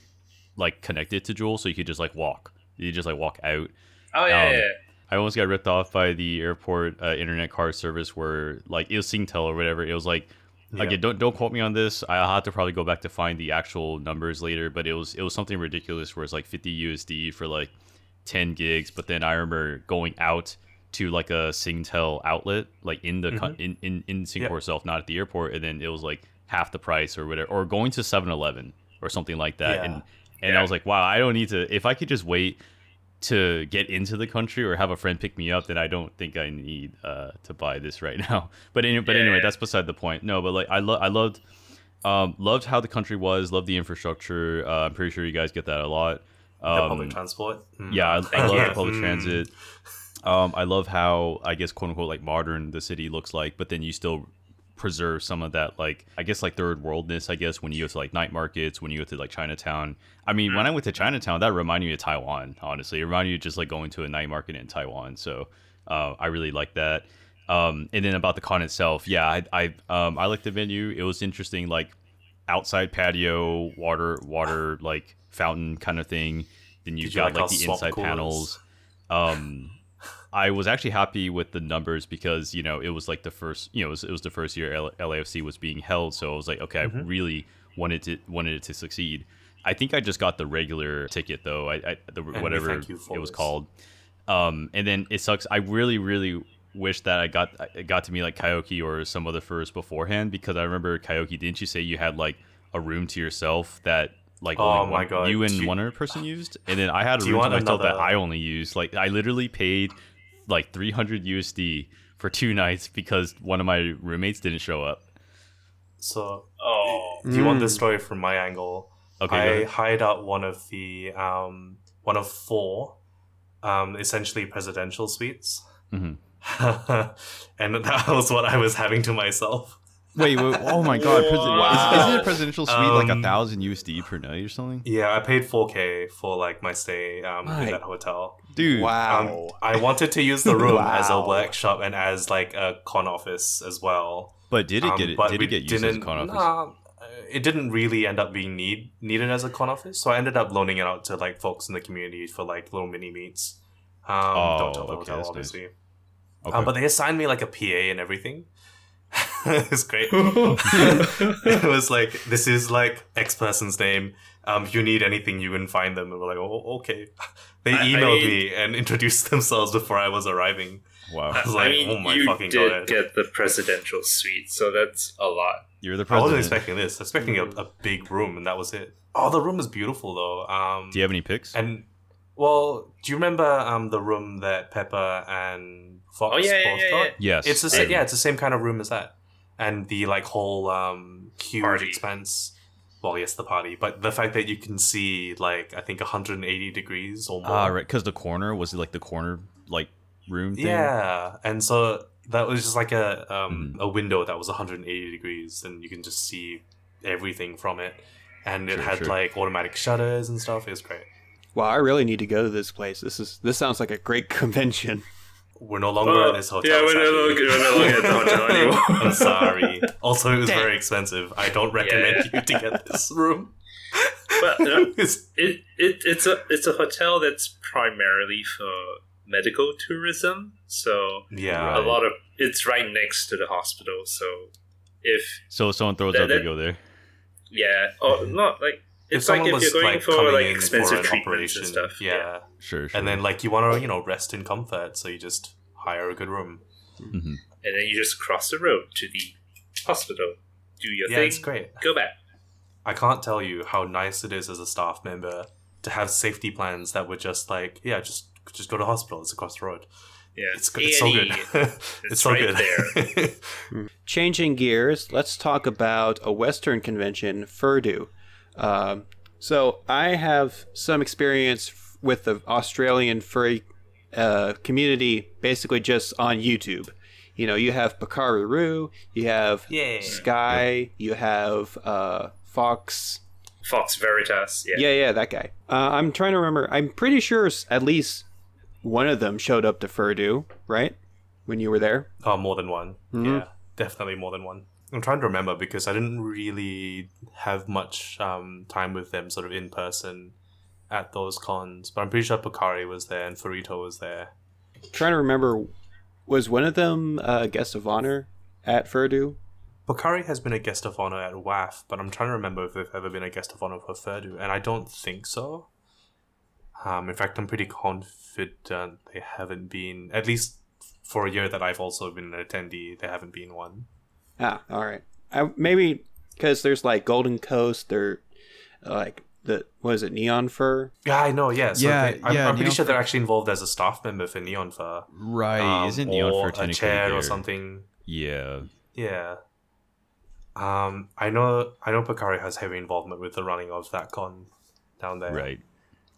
like connected to Jewel, so you could just like walk. You just like walk out. Oh yeah, Um, yeah. I almost got ripped off by the airport uh, internet car service where like it was Singtel or whatever. It was like Yeah. again, don't don't quote me on this. I'll have to probably go back to find the actual numbers later, but it was it was something ridiculous where it's like 50 USD for like 10 gigs. But then I remember going out to like a Singtel outlet, like in the co- mm-hmm. in, in in Singapore itself, not at the airport, and then it was like half the price or whatever, or going to 7-Eleven or something like that, Yeah. and and Yeah. I was like, wow, I don't need to. If I could just wait to get into the country or have a friend pick me up, then I don't think I need uh, to buy this right now. But any, but anyway, Yeah. that's beside the point. No, but like I lo- I loved um, loved how the country was, loved the infrastructure. Uh, I'm pretty sure you guys get that a lot. The Um, public transport. Mm. yeah, I, I love the public Mm. transit. Um, I love how I guess quote unquote like modern the city looks like, but then you still preserve some of that like I guess like third worldness. I guess when you go to like night markets, when you go to like Chinatown. I mean, when I went to Chinatown, that reminded me of Taiwan. Honestly, it reminded me of just like going to a night market in Taiwan. So uh, I really like that. Um, and then about the con itself, yeah, I I um, I like the venue. It was interesting, like outside patio, water water like fountain kind of thing. Then you've Did you got like like the inside coolers? panels. Um, I was actually happy with the numbers because you know it was like the first you know it was, it was the first year L- LIFC was being held, so I was like, okay, I really wanted to wanted it to succeed. I think I just got the regular ticket though. I, I the, whatever it was this. called. Um, and then it sucks. I really really wish that I got it got to me like Kaiyoki or some other first beforehand because I remember Kaiyoki. Didn't you say you had like a room to yourself that like Oh my God. you and you- one other person used, and then I had a room to myself that I only used. Like I literally paid like 300 USD for two nights because one of my roommates didn't show up. So, Oh, do you want Mm. this story from my angle? Okay, go I hired out one of the um one of four, um essentially presidential suites, Mhm. and that was what I was having to myself. Wait, wait, oh my god! Presi- Wow. is, isn't a presidential suite like a Um, thousand USD per night or something? Yeah, I paid 4k for like my stay um, My- in that hotel. Dude, Um, Wow. I wanted to use the room as a workshop and as like a con office as well. but did it Um, get it? but Did we it get used as a didn't- con office? nah, uh, it didn't really end up being need needed as a con office, so I ended up loaning it out to like folks in the community for like little mini meets. Um, Oh, don't tell the okay, hotel, that's nice. Okay. Um, but they assigned me like a PA and everything. it's great. it was like this is like X person's name. Um, if you need anything, you can find them. And we're like, oh, okay. They I- I emailed mean- me and introduced themselves before I was arriving. wow, I was I like, mean, oh my you fucking did god. get the presidential suite, so that's a lot. you're the president. I wasn't expecting this. I was expecting a, a big room, and that was it. Oh, the room is beautiful though. Um, Do you have any pics? and well, do you remember um the room that Pepper and Fox Oh, yeah, yeah, both yeah, got? yeah. yes, It's the same. Yeah, it's the same kind of room as that, and the like whole um huge Party. expanse. Well, yes, the party, but the fact that you can see like I think 180 degrees or more. Ah, right, because the corner was like the corner like room thing. Yeah, and so that was just like a um, Mhm. a window that was 180 degrees, and you can just see everything from it. And it Sure, had sure. like automatic shutters and stuff. It was great. Wow, I really need to go to this place. This is this sounds like a great convention. We're no longer at this hotel. Yeah, we're no longer, we're no longer at the hotel anymore. I'm sorry. Also, it was very expensive. I don't recommend Yeah. you to get this room. But, uh, It's- it, it it's a it's a hotel that's primarily for medical tourism. So yeah, a lot of it's right next to the hospital. So if So someone throws That- out, they go there. yeah, or not like if it's like someone if was you're going like for coming like in expensive for an treatments operation, and stuff. yeah. Sure, sure. and then like you want to you know rest in comfort, so you just hire a good room. Mhm. and then you just cross the road to the hospital, do your Yeah, thing, it's great. go back. I can't tell you how nice it is as a staff member to have safety plans that were just like, yeah, just just go to hospital. It's across the road. Yeah, It's, good- it's so good. A&E, it's, it's so right good. there. Changing gears, let's talk about a Western convention, Furdu. Um, so I have some experience with the Australian furry uh, community, basically just on YouTube. You know, you have Pakaru, you have yeah. Sky, you have uh, Fox. Fox Veritas. Yeah. Yeah, yeah, that guy. Uh, I'm trying to remember. I'm pretty sure at least one of them showed up to Furdu, right? When you were there. Oh, more than one. Mhm. Yeah, definitely more than one. I'm trying to remember because I didn't really have much um, time with them sort of in person at those cons, but I'm pretty sure Pokari was there and Furito was there. trying to remember was one of them a guest of honor at Furdu? Pokari has been a guest of honor at WAF, but I'm trying to remember if they've ever been a guest of honor for Furdu, and I don't think so. Um, in fact, I'm pretty confident they haven't been, at least for a year that I've also been an attendee, they haven't been one. Ah, all right. I, maybe because there's like Golden Coast, there, like the what is it, Neon Fur? Yeah, I know, yeah. So Yeah, they, I'm, yeah, I'm pretty Neon sure they're actually involved as a staff member for Neon Fur. right? um, Isn't Neon Fur for a chair there? or something? Yeah. Yeah. Um, I know. I know. Picari has heavy involvement with the running of that con down there. Right.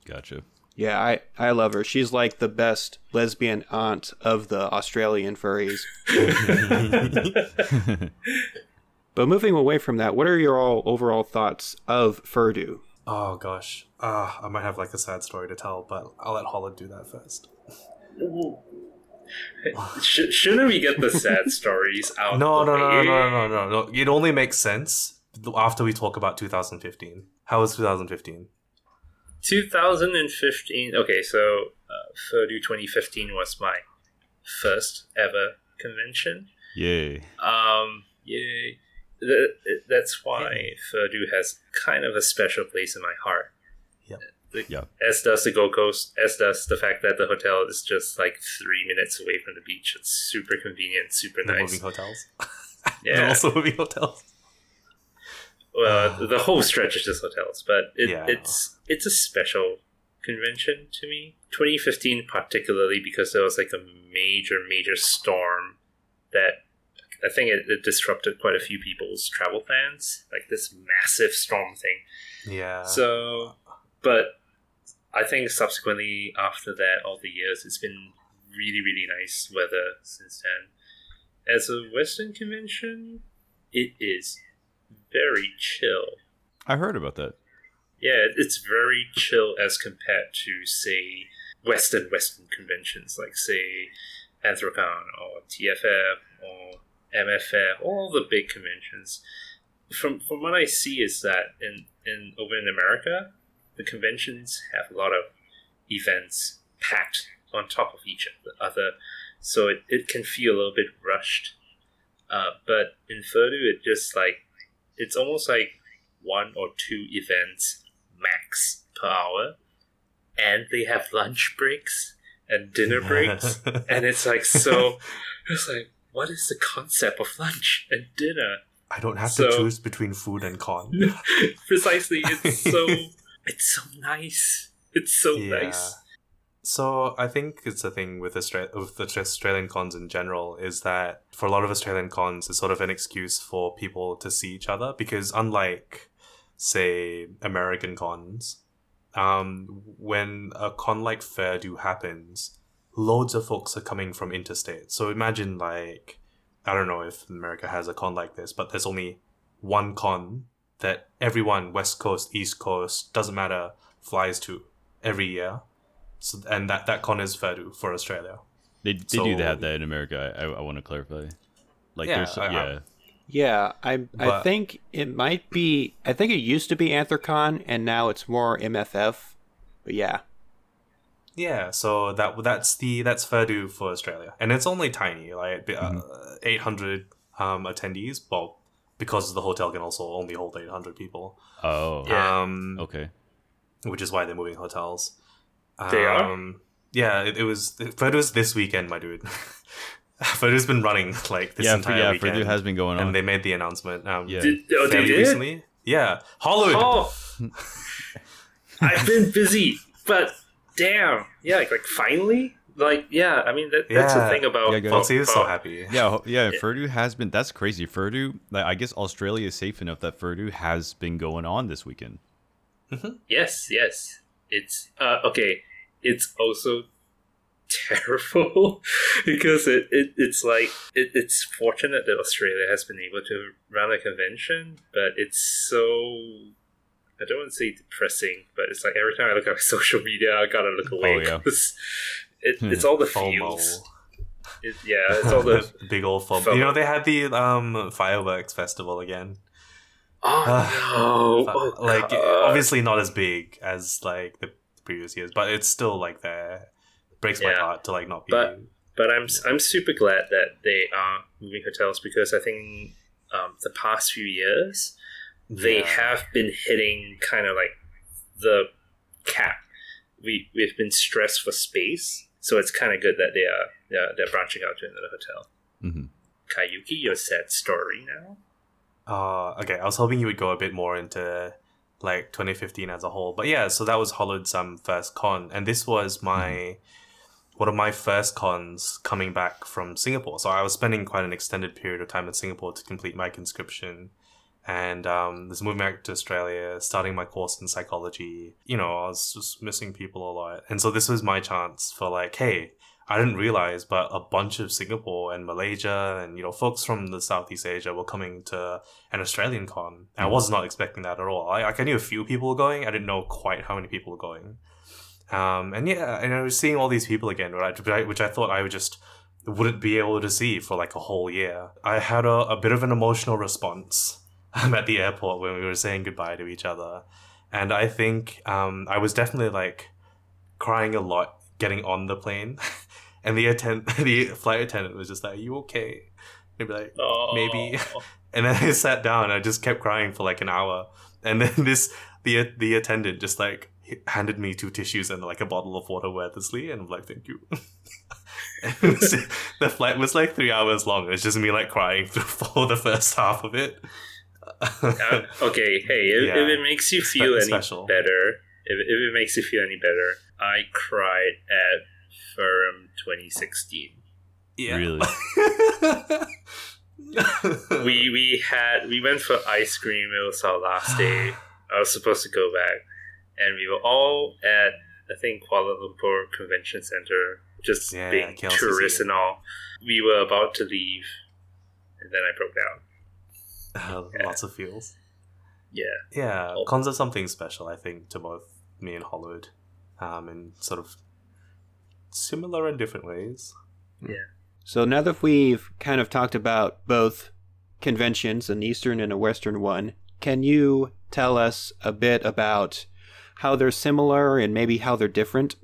Gotcha. Yeah, I I love her. She's like the best lesbian aunt of the Australian furries. But moving away from that, what are your all overall thoughts of Furdu? Oh gosh. Uh, I might have like a sad story to tell, but I'll let Hollud do that first. Sh- shouldn't we get the sad stories out? No, no, no, no, no, no, no, no. It only makes sense after we talk about 2015. How was 2015? 2015. Okay, so uh, Furdu 2015 was my first ever convention. Yay. Um, yay. Th- That's why Furdu has kind of a special place in my heart. Yeah. The- Yep. As does the Gold Coast, as does the fact that the hotel is just like three minutes away from the beach. It's super convenient, super The nice. moving hotels. Yeah. They're also moving hotels. well, the whole stretch is just hotels, but it, Yeah. it's it's a special convention to me. 2015 particularly because there was like a major major storm that I think it, it disrupted quite a few people's travel plans. Like this massive storm thing. Yeah. So, but I think subsequently after that, all the years, it's been really, really nice weather since then. As a Western convention, it is very chill. I heard about that. Yeah, it's very chill as compared to say Western Western conventions like say Anthrocon or TFF or MFF, all the big conventions. From from what I see is that in, in over in America, the conventions have a lot of events packed on top of each other, so it, it can feel a little bit rushed. Uh, but in Furdu, it just like it's almost like one or two events max per hour, and they have lunch breaks and dinner breaks, and it's like so. It's like what is the concept of lunch and dinner? I don't have So- to choose between food and con. Precisely, it's so it's so nice. It's so nice. So I think it's a thing with Australia, with the Australian cons in general, is that for a lot of Australian cons, it's sort of an excuse for people to see each other because unlike, say, American cons, um, when a con like Furdu happens, loads of folks are coming from interstate. So imagine like, I don't know if America has a con like this, but there's only one con that everyone, West Coast, East Coast, doesn't matter, flies to every year. So, and that, that con is Furdu for Australia. They, they So- do have that in America. I, I want to clarify. Like, Yeah, there's I- yeah, Yeah, I I think it might be. I think it used to be Anthrocon, and now it's more MFF. But yeah, Yeah, so that that's the that's Furdu for Australia, and it's only tiny, like uh, eight hundred um, attendees. Well, because the hotel can also only hold eight hundred people. oh, Yeah. Um, okay. which is why they're moving hotels. They are? Um, Yeah, it, it was Furdu's this weekend, my dude. Furdu's been running like this yeah, for, entire yeah, weekend, Furdu has been going on. and they made the announcement. Um, Yeah. Did, oh, they did? recently. Yeah, Hollud. Oh, I've been busy, but damn, yeah, like, like finally, like yeah. I mean, that, that's the thing about Yeah, go- Foxy is so happy. yeah, yeah, Furdu has been. That's crazy. Furdu, like, I guess Australia is safe enough that Furdu has been going on this weekend. Yes, yes. It's uh, okay. It's also terrible because it, it it's like it, it's fortunate that Australia has been able to run a convention, but it's so I don't want to say depressing, but it's like every time I look at my social media, I gotta look away Oh, yeah. because it, Hmm. it's all the FOMO. feels. It, yeah, it's all the big old FOMO. FOMO. You know, they had the um fireworks festival again. oh no, oh, like God. obviously not as big as like the previous years, but it's still like there. Breaks my heart to like not be. But- But I'm I'm super glad that they are moving hotels because I think um, the past few years they Yeah. have been hitting kind of like the cap. We we've been stressed for space, so it's kind of good that they are they're, they're branching out to another hotel. hmm Kaiyoki, your sad story now. Uh, okay, I was hoping you would go a bit more into like 2015 as a whole, but yeah. So that was Hollud Some first con, and this was my one of my first cons coming back from Singapore. So I was spending quite an extended period of time in Singapore to complete my conscription, and um, was moving back to Australia, starting my course in psychology. You know, I was just missing people a lot, and so this was my chance for like, hey. I didn't realize, but a bunch of Singapore and Malaysia and you know folks from the Southeast Asia were coming to an Australian con. And I was not expecting that at all. I, like, I knew a few people were going. I didn't know quite how many people were going. Um, and yeah, and I was seeing all these people again, right, which I, thought I would just wouldn't be able to see for like a whole year. I had a, a bit of an emotional response um, at the airport when we were saying goodbye to each other. And I think um, I was definitely like crying a lot getting on the plane. and the attend the flight attendant was just like, Are you okay? And be like, Oh, Maybe. and then I sat down and I just kept crying for like an hour. And then this the the attendant just like handed me two tissues and like a bottle of water wordlessly and I'm like, thank you. And it was- the flight was like three hours long. It was just me like crying through for the first half of it. Uh, okay, hey, if, Yeah. if it makes you Spe- feel any special. better, if, if it makes you feel any better, I cried at Furum 2016. yeah. Really? we we had we went for ice cream. It was our last day. I was supposed to go back, and we were all at I think Kuala Lumpur Convention Center, just Yeah, being KLCC. tourists and all. We were about to leave, and then I broke down. Uh, Yeah. Lots of feels. Yeah. Yeah, Oh. cons are something special, I think, to both me and Hollud, um, in sort of similar and different ways. Yeah. So now that we've kind of talked about both conventions, an Eastern and a Western one, can you tell us a bit about how they're similar and maybe how they're different?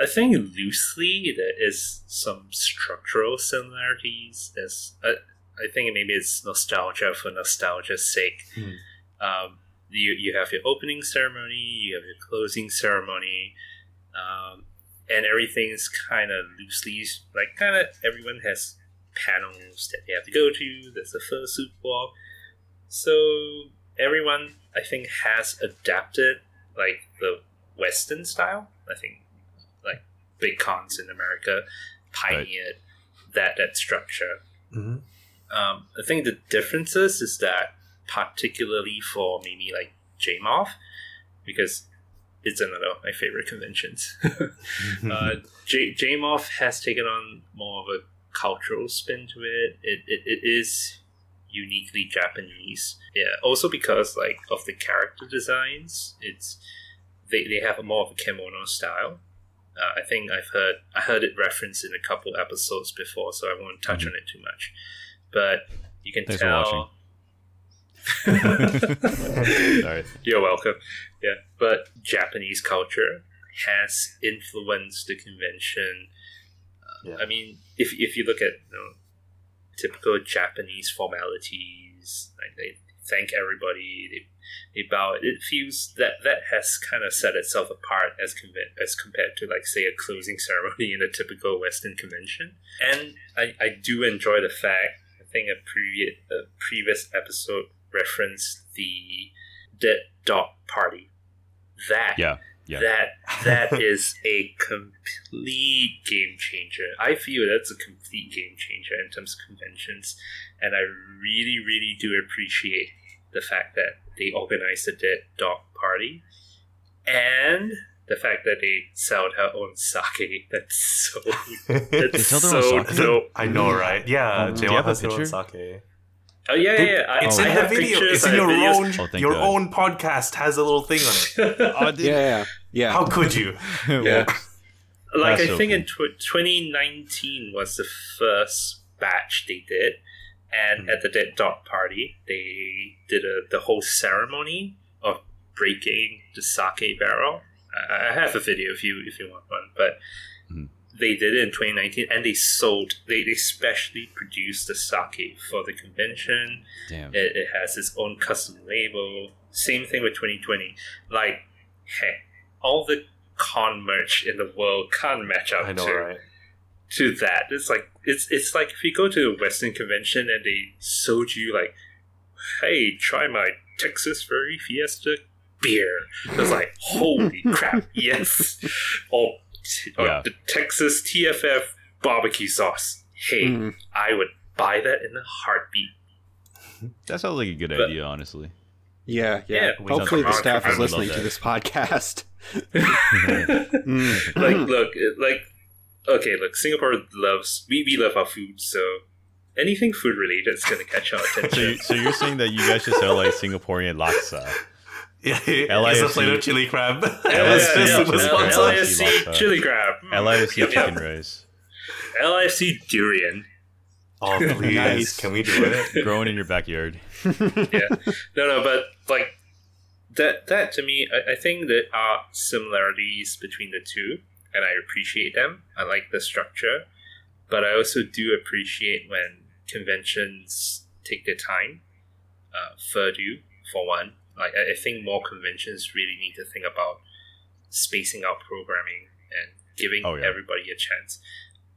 I think loosely there is some structural similarities. There's, I, I think maybe it's nostalgia for nostalgia's sake. Hmm. Um, you you have your opening ceremony, you have your closing ceremony, um, and everything's kind of loosely like kind of everyone has panels that they have to go to. There's the fursuit walk, so everyone I think has adapted like the Western style. I think like big cons in America pioneered that that structure. hmm Um, I think the differences is that particularly for maybe like JMOF, because it's another of my favorite conventions. uh, J- JMOF has taken on more of a cultural spin to it. It, it. it is uniquely Japanese. Yeah, also because like of the character designs, it's they, they have a more of a kimono style. Uh, I think I've heard I heard it referenced in a couple episodes before, so I won't touch Mhm. on it too much. But you can Thanks tell. You're welcome. Yeah, but Japanese culture has influenced the convention. Yeah. I mean, if if you look at you know, typical Japanese formalities, like they thank everybody, they they bow. It feels that that has kind of set itself apart as as compared to like say a closing ceremony in a typical Western convention. And I, I do enjoy the fact. I think a previous a previous episode referenced the Dead Dog Party. That Yeah. Yeah. that that is a complete game changer. I feel that's a complete game changer in terms of conventions, and I really, really do appreciate the fact that they organized a Dead Dog Party, and the fact that they sell their own sake. That's so They that's sell their own so sake? dope. I know, right? Yeah, Um, do JMOF you have a their own picture? sake. Oh yeah, yeah, yeah. It's I in have the video. pictures, It's in your videos. own Oh, your God. own podcast has a little thing on it. Oh. Yeah, yeah, yeah. How could you? Yeah. like That's I so think in tw- 2019 was the first batch they did, and Mhm. at the Dead Dog Party, they did a, the whole ceremony of breaking the sake barrel. I, I have a video if you if you want one, but Mhm. They did it in 2019, and they sold. They, they specially produced the sake for the convention. Damn. It, it has its own custom label. Same thing with 2020. Like, hey, all the con merch in the world can't match up I know, to, right? to that. It's like it's it's like if you go to a Western convention and they sold you like, hey, try my Texas Furry Fiesta beer. It's like, holy crap, yes. Or, t- or Yeah. the Texas TFF barbecue sauce. Hey, Mhm. I would buy that in a heartbeat. That sounds like a good But- idea, honestly. Yeah, yeah. Yeah, Hopefully, the staff is listening to this podcast. Mm. like look like okay look singapore loves we, we love our food so anything food related is going to catch our So, attention you, so you're saying that you guys should sell like Singaporean laksa? Yeah, it's a LIFC. plate of chili crab. Yeah, It's yeah, just yeah, super yeah, sponsor. LIFC. LIFC chili crab LIFC Yep, yep. chicken rice, LIFC durian Oh please, Nice. can we do it? growing in your backyard. yeah no no but like that that to me I, I think there are similarities between the two and i appreciate them i like the structure but i also do appreciate when conventions take their time uh, Furdu, for one like I, think more conventions really need to think about spacing out programming and giving Oh, yeah. everybody a chance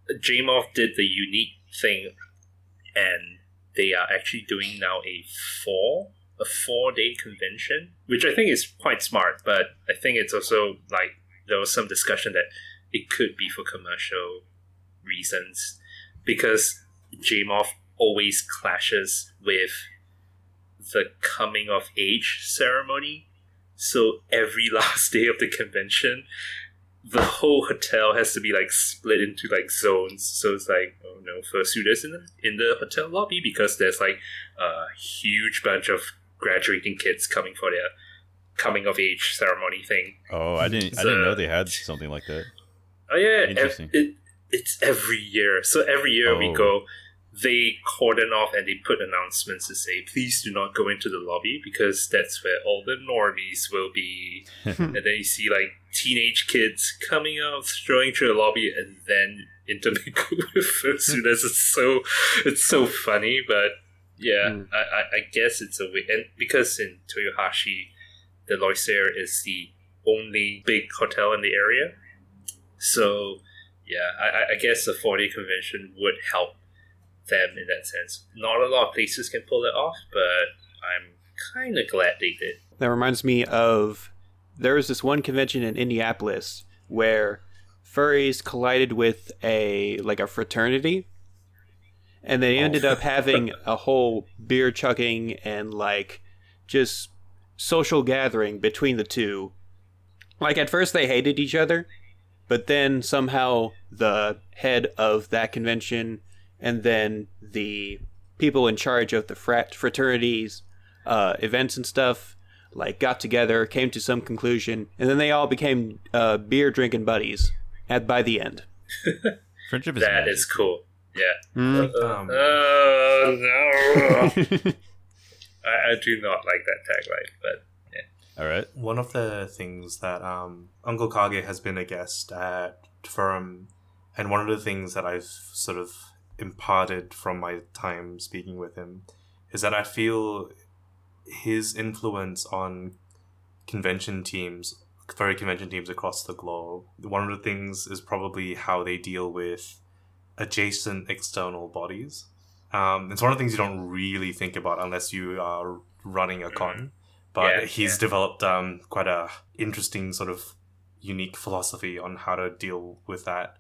JMOF did the unique thing and they are actually doing now a four a four day convention, which I think is quite smart. But I think it's also like there was some discussion that it could be for commercial reasons because JMOF always clashes with the coming of age ceremony. So every last day of the convention, the whole hotel has to be like split into like zones. So it's like oh no, students in the in the hotel lobby because there's like a huge bunch of graduating kids coming for their coming of age ceremony thing. Oh, I didn't. I didn't know they had something like that. Oh yeah, ev- Interesting. it, it's every year. So every year we Oh. go, they cordon off and they put announcements to say, please do not go into the lobby because that's where all the normies will be. and then you see like teenage kids coming out, strolling through the lobby, and then intermingle with the students. It's so it's so funny, but yeah, Mm. I, I, I guess it's a way. And because in Toyohashi, the Loisir is the only big hotel in the area, so yeah, I, I- guess the 4 day convention would help them in that sense. Not a lot of places can pull it off, but I'm kind of glad they did. That reminds me of there was this one convention in Indianapolis where furries collided with a like a fraternity and they oh. ended up having a whole beer chugging and like just social gathering between the two. Like at first they hated each other, but then somehow the head of that convention and then the people in charge of the frat fraternities uh, events and stuff like got together, came to some conclusion, and then they all became uh, beer drinking buddies at by the end. Friendship is That magic. is cool. Yeah. Mm. Um, no! I, I do not like that tagline, but yeah. All right. One of the things that um, Uncle Kage has been a guest at Furum, and one of the things that I've sort of imparted from my time speaking with him is that I feel his influence on convention teams, furry convention teams across the globe. One of the things is probably how they deal with adjacent external bodies. Um, it's one of the things you don't really think about unless you are running a con. But Yeah, he's yeah. developed um, quite a interesting sort of unique philosophy on how to deal with that,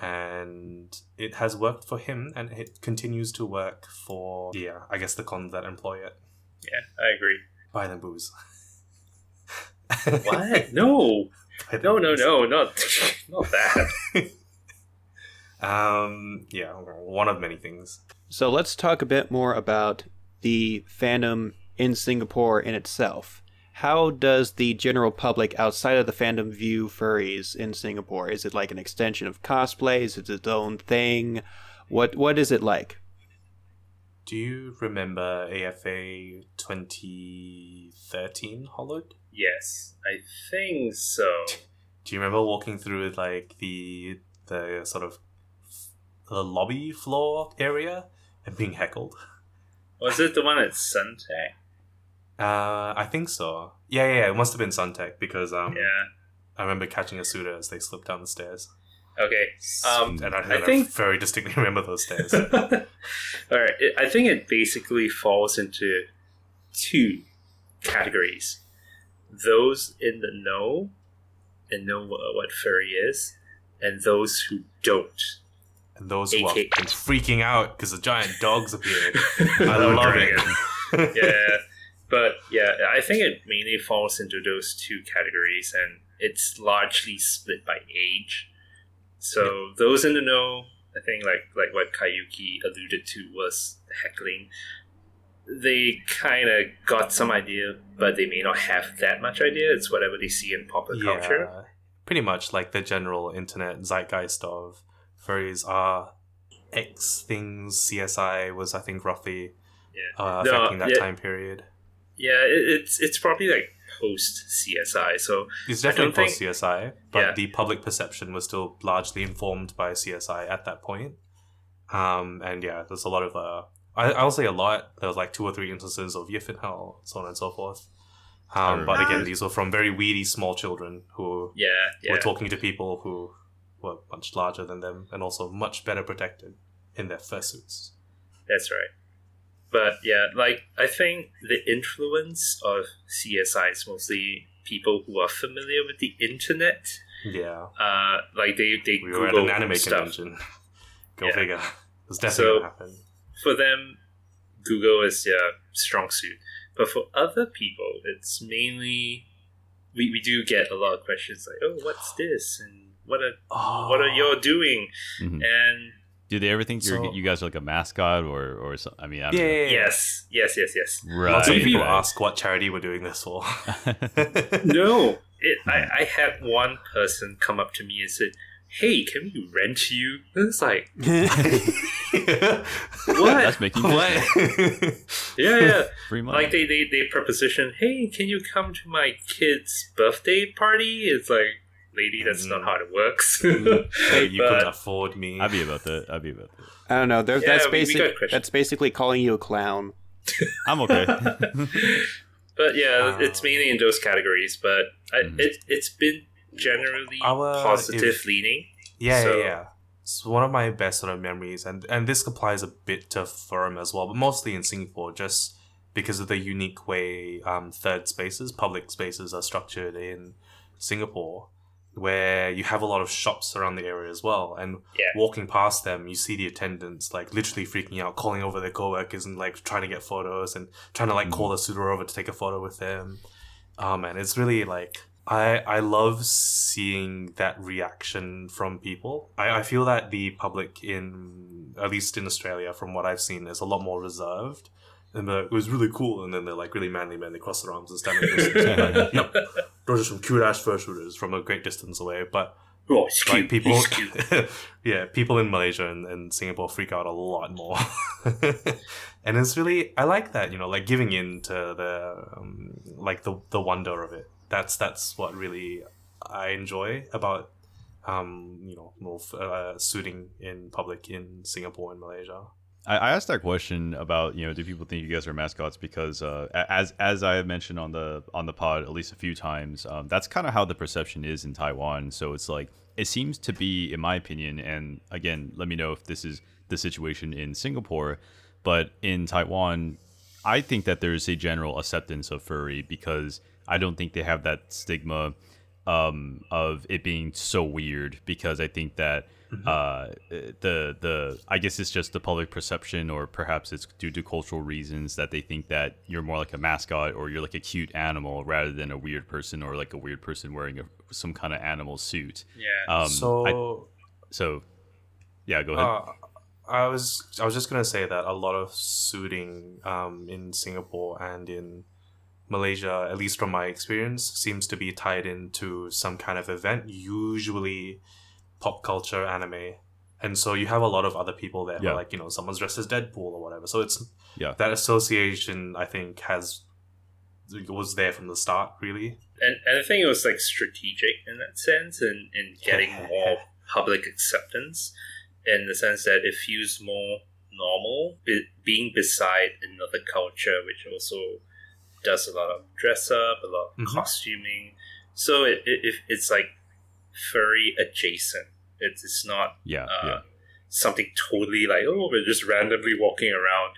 and it has worked for him, and it continues to work for yeah, I guess the cons that employ it. yeah, I agree. Buy them booze. What? no, Buy them no, no, booze. no, not not that. Um, yeah, one of many things. So let's talk a bit more about the fandom in Singapore in itself. How does the general public outside of the fandom view furries in Singapore? Is it like an extension of cosplay? Is it its own thing? What What is it like? Do you remember AFA 2013 Hollud? Yes, I think so. Do you remember walking through like the the sort of the lobby floor area and being heckled? Was it the one at Suntec? Uh, I think so. Yeah, yeah, yeah, it must have been Suntec because um, Yeah. I remember catching a suiter as they slipped down the stairs, Okay. Um, and I, I and I think- very distinctly remember those stairs. All right. It, I think it basically falls into two categories: those in the know and know what, what furry is, and those who don't. and those who AK. freaking out because the giant dogs appeared. I love it. yeah, but yeah, I think it mainly falls into those two categories, and it's largely split by age. So those in the know, I think, like like what Kaiyoki alluded to, was heckling. They kind of got some idea, but they may not have that much idea. It's whatever they see in popular culture. pretty much like the general internet zeitgeist of furries are X things. CSI was, I think, roughly Yeah, uh, No, affecting that yeah. time period. Yeah, it, it's it's probably like post CSI. So It's definitely post think- CSI, but Yeah. the public perception was still largely informed by CSI at that point. Um, and yeah, there's a lot of uh, I, I'll say a lot. There was like two or three instances of Yiffenhell, so on and so forth. Um, but again, these were from very weedy small children who yeah, yeah. were talking to people who were much larger than them and also much better protected in their fursuits. That's right. But yeah, like I think the influence of CSI is mostly people who are familiar with the internet. Yeah, Uh, like they they we were at Google an anime stuff. convention. Go Yeah. figure. It's definitely So- gonna happen. For them, Google is their strong suit. But for other people, it's mainly we, we do get a lot of questions like, "Oh, what's this?" and "What are Oh. what are y'all doing?" Mhm. And Do they ever think you're, So- you guys are like a mascot or or some, I mean, I don't Yeah, yeah, yeah. yes, yes, yes, yes. right. Lots of people right. ask what charity we're doing this for. No, it, I hmm. I had one person come up to me and said, "Hey, can we rent you?" And it's like, what? That's making what? yeah, yeah. free money. like they, they they proposition hey can you come to my kid's birthday party it's like lady that's not how it works hey, you But- couldn't afford me. I'd be about that. I'd be about that. I don't know. There, Yeah, that's we- we basic. got that's basically calling you a clown. I'm okay. but yeah Um, it's mainly in those categories but I, Mhm. it, it's been generally Our- positive if- leaning Yeah, So- yeah, yeah. It's one of my best sort of memories, and and this applies a bit to Furum as well, but mostly in Singapore, just because of the unique way um, third spaces, public spaces, are structured in Singapore, where you have a lot of shops around the area as well, and Yeah. walking past them, you see the attendants like literally freaking out, calling over their coworkers and like trying to get photos and trying to like call the suitor over to take a photo with them. Um, and it's really like I I love seeing that reaction from people. I, I feel that the public in at least in Australia, from what I've seen, is a lot more reserved. And they're it was really cool, and then they're like really manly men. They cross their arms and stand at a distance. like, yep, those are some cute ass fursuiters from a great distance away. But oh it's cute people, He's cute. yeah, people in Malaysia and, and Singapore freak out a lot more, and it's really I like that you know like giving in to the um, like the the wonder of it. That's that's what really I enjoy about um you know more uh, suiting in public in Singapore and Malaysia. I, I asked that question about you know do people think you guys are mascots? Because uh, as as I have mentioned on the on the pod at least a few times um, that's kind of how the perception is in Taiwan. So it's like it seems to be in my opinion and again let me know if this is the situation in Singapore but in Taiwan I think that there's a general acceptance of furry because I don't think they have that stigma um, of it being so weird because I think that uh, the the I guess it's just the public perception or perhaps it's due to cultural reasons that they think that you're more like a mascot or you're like a cute animal rather than a weird person or like a weird person wearing a, some kind of animal suit. yeah Um, so. I- so yeah, go ahead. Uh, I was I was just gonna say that a lot of suiting um, in Singapore and in Malaysia, at least from my experience, seems to be tied into some kind of event, usually pop culture anime. And so you have a lot of other people there, Yeah. like you know, someone's dressed as Deadpool or whatever. So it's Yeah. that association. I think has was there from the start, really. and, and I think it was like strategic in that sense in, in getting more public acceptance in the sense that it feels more normal be, being beside another culture which also does a lot of dress up a lot of Mhm. costuming so it, it, it, it's like furry adjacent it's, it's not yeah, uh, yeah. something totally like oh we're just randomly walking around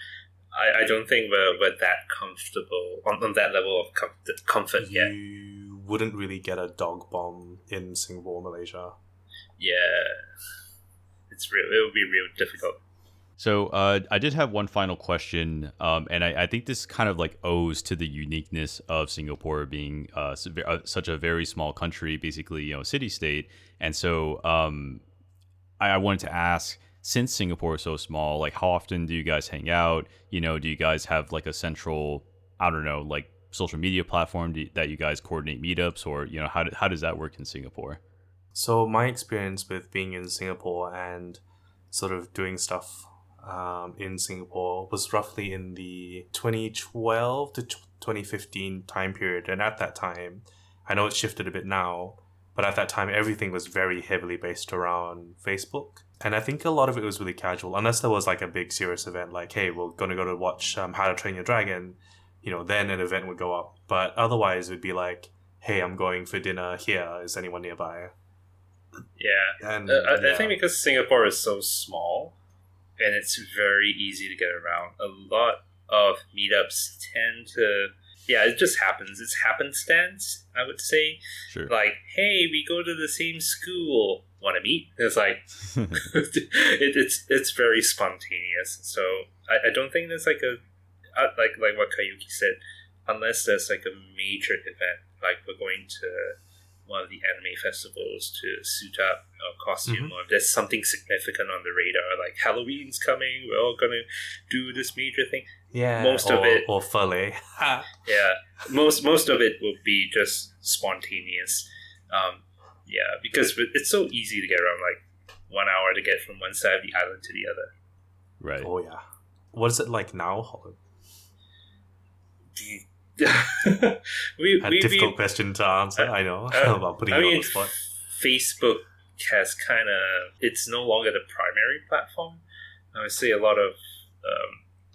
I, I don't think we're, we're that comfortable on, on that level of com- comfort yet You wouldn't really get a dog bomb in Singapore, Malaysia. yeah, it's real. It would be real difficult. So uh, I did have one final question, um, and I, I think this kind of like owes to the uniqueness of Singapore being uh, uh, such a very small country, basically you know city state. And so um, I, I wanted to ask, since Singapore is so small, like how often do you guys hang out? You know, do you guys have like a central, I don't know, like social media platform that you guys coordinate meetups, or you know how how does that work in Singapore? So my experience with being in Singapore and sort of doing stuff um, in Singapore was roughly in the 2012 to 2015 time period, and at that time, I know it's shifted a bit now, but at that time everything was very heavily based around Facebook, and I think a lot of it was really casual, unless there was like a big serious event, like hey, we're gonna go to watch um, How to Train Your Dragon, you know, then an event would go up, but otherwise it would be like. Hey, I'm going for dinner here. Is anyone nearby? Yeah, And uh, I, I think because Singapore is so small, and it's very easy to get around. A lot of meetups tend to, yeah, it just happens. It's happenstance, I would say. Sure. Like, hey, we go to the same school. Want to meet? It's like it, it's it's very spontaneous. So I, I don't think there's like a uh, like like what Kaiyoki said. Unless there's like a major event, like we're going to one of the anime festivals to suit up or costume, or if there's something significant on the radar, like Halloween's coming, we're all gonna do this major thing. Yeah, Most or, of it- or fully. Yeah, most most of it will be just spontaneous. Um, yeah, because it's so easy to get around. Like one hour to get from one side of the island to the other. Right. oh yeah. What is it like now, Hollud? we, A we, difficult we, question to answer. Uh, I know uh, about putting I you on the spot. Facebook has kind of it's no longer the primary platform. I would say a lot of um,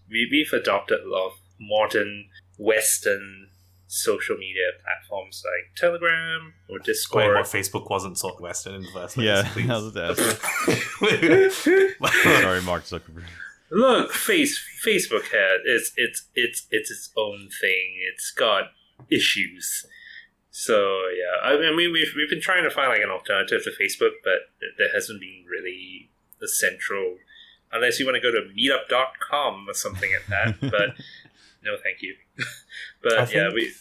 we we've adopted a lot of modern Western social media platforms like Telegram or Explain Discord. what Facebook wasn't so Western in the first place. Yeah, please. I was about to. Sorry, Mark Zuckerberg. Look, face Facebook had it's it's it's it's its own thing. It's got issues. So yeah, I mean we've we've been trying to find like an alternative to Facebook, but there hasn't been really a central. Unless you want to go to meetup.com or something like that, but no, thank you. but yeah, we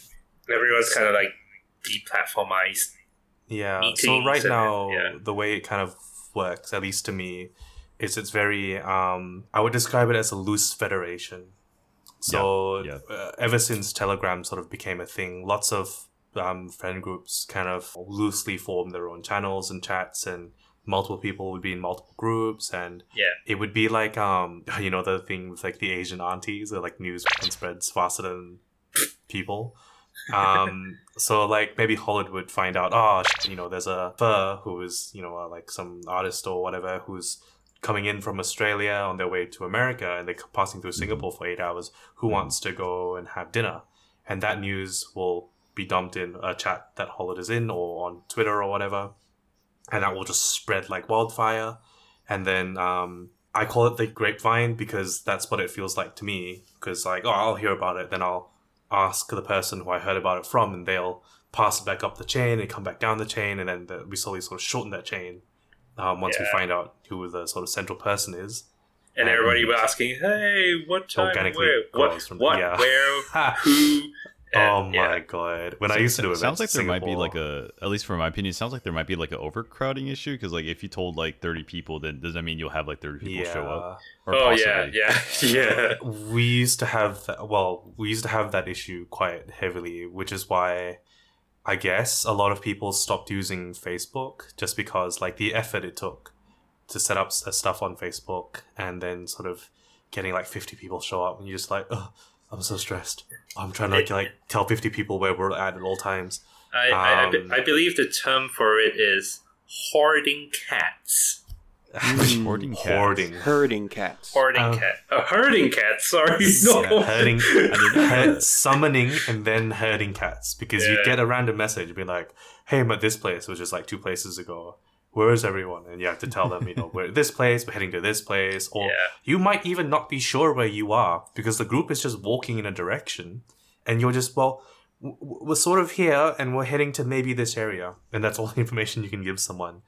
everyone's kind of like deplatformized. Yeah. So right now, yeah. the way it kind of works, at least to me, is it's very. Um, I would describe it as a loose federation. So Yeah, Uh, ever since Telegram sort of became a thing, lots of um, friend groups kind of loosely formed their own channels and chats, and multiple people would be in multiple groups, and Yeah. it would be like um, you know, the thing with like the Asian aunties, or like news fucking spreads faster than people. um so like maybe Hollud would find out oh you know there's a fur who is you know uh, like some artist or whatever who's coming in from australia on their way to america and they're passing through singapore for eight hours who wants to go and have dinner? And that news will be dumped in a chat that Hollud is in or on twitter or whatever. And that will just spread like wildfire. And then um I call it the grapevine because that's what it feels like to me. Because like, oh, I'll hear about it, then I'll ask the person who I heard about it from, and they'll pass it back up the chain and come back down the chain, and then the, we slowly sort of shorten that chain. Um, once we find out who the sort of central person is. And everybody was asking, "Hey, what time? Where? What? from- what? yeah. Where? Ha. Who?" oh my yeah. god! When I used to do it it, sounds like there might be like a, at least from my opinion, it sounds like there might be like an overcrowding issue because like if you told like thirty people, then does that mean you'll have like thirty people yeah. show up? Or Oh possibly- yeah, yeah, yeah. we used to have that, well we used to have that issue quite heavily which is why i guess a lot of people stopped using facebook just because like the effort it took to set up stuff on facebook and then sort of getting like 50 people show up and you're just like oh i'm so stressed i'm trying to like, like tell 50 people where we're at at all times I, I, I, be- Um, I believe the term for it is hoarding cats. Mm. Hoarding cats. hoarding Herding cats. Hoarding Uh, cat. Uh, herding cats. Sorry, no. Yeah, herding, herd, summoning and then herding cats because you get a random message be like, "Hey, I'm at this place," which is like two places ago. Where is everyone? And you have to tell them, you know, we're at this place, we're heading to this place, or Yeah. you might even not be sure where you are because the group is just walking in a direction, and you're just well, w- w- we're sort of here, and we're heading to maybe this area, and that's all the information you can give someone,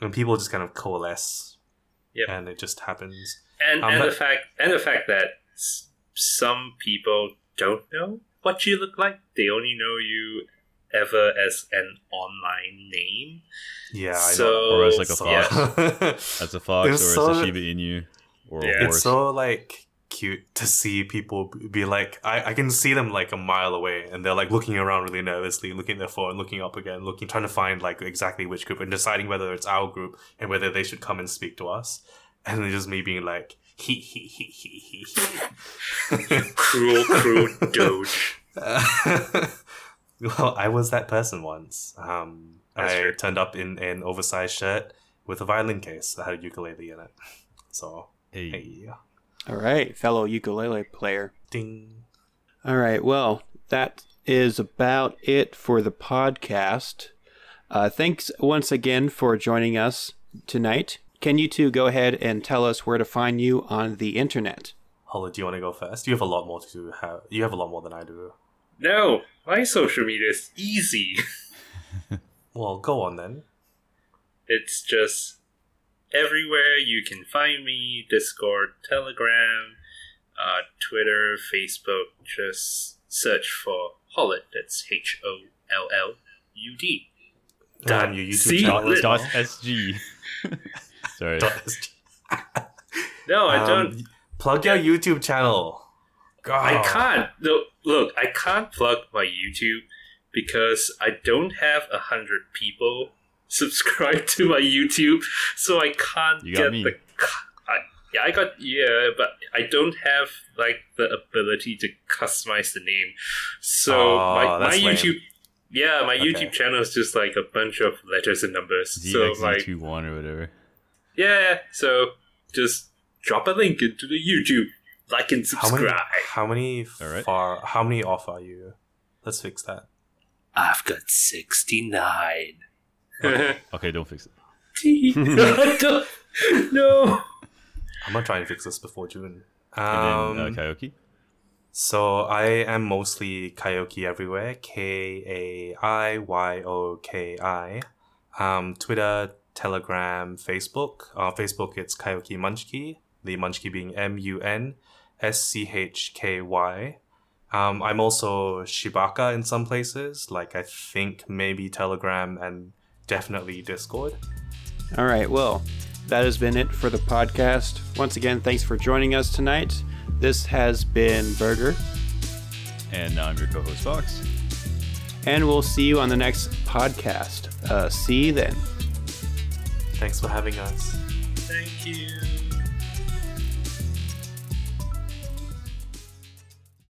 and people just kind of coalesce, Yep. and it just happens. and Um, and but- the fact and the fact that some people don't know what you look like. They only know you ever as an online name. Yeah, I So- know. Or as like a So- fox, as a fox, or It's as so- a Shiba Inu, or Yeah. a it's so like cute to see people be like I, I can see them like a mile away and they're like looking around really nervously looking at their phone looking up again looking trying to find like exactly which group and deciding whether it's our group and whether they should come and speak to us and then just me being like he he he he he Cruel, cruel doge. well i was that person once um That's i true. turned up in an oversized shirt with a violin case that had a ukulele in it so Hey. hey All right, fellow ukulele player. ding All right, well, that is about it for the podcast. Uh, thanks once again for joining us tonight. Can you two go ahead and tell us where to find you on the internet? Holly, do you want to go first? You have a lot more to have. You have a lot more than I do. No, my social media is easy. Well, go on then. It's just everywhere you can find me Discord, Telegram, uh, Twitter, Facebook. Just search for Hollud. That's H O L L U D. Damn, your YouTube channel as Dot, SG. Sorry. Dot SG. No, I Um, don't. Plug your YouTube channel. God. I can't. No, look, I can't plug my YouTube because I don't have a hundred people subscribed to my YouTube, so I can't You get me. the. I, yeah, I got yeah, but I don't have like the ability to customize the name. So Oh, my, my that's lame. YouTube, yeah, my Okay. YouTube channel is just like a bunch of letters and numbers. So like, ZXZ21 or whatever. yeah, so just drop a link into the YouTube, like and How many? subscribe. How many All right. far? How many off are you? Let's fix that. I've got sixty nine. Okay, don't fix it. no. I'm gonna try and fix this before June. And Um, then uh, Kaiyoki. So I am mostly Kaiyoki everywhere. K A I Y O K I. Um, Twitter, Telegram, Facebook. Uh, Facebook it's Kaiyoki Munschky. The Munschky being M U N S C H K Y. Um, I'm also Shibaka in some places, like I think maybe Telegram and definitely Discord. All right, well, that has been it for the podcast. Once again, thanks for joining us tonight. This has been Burger, And I'm your co-host Fox. and we'll see you on the next podcast. Uh, see you then. Thanks for having us. Thank you.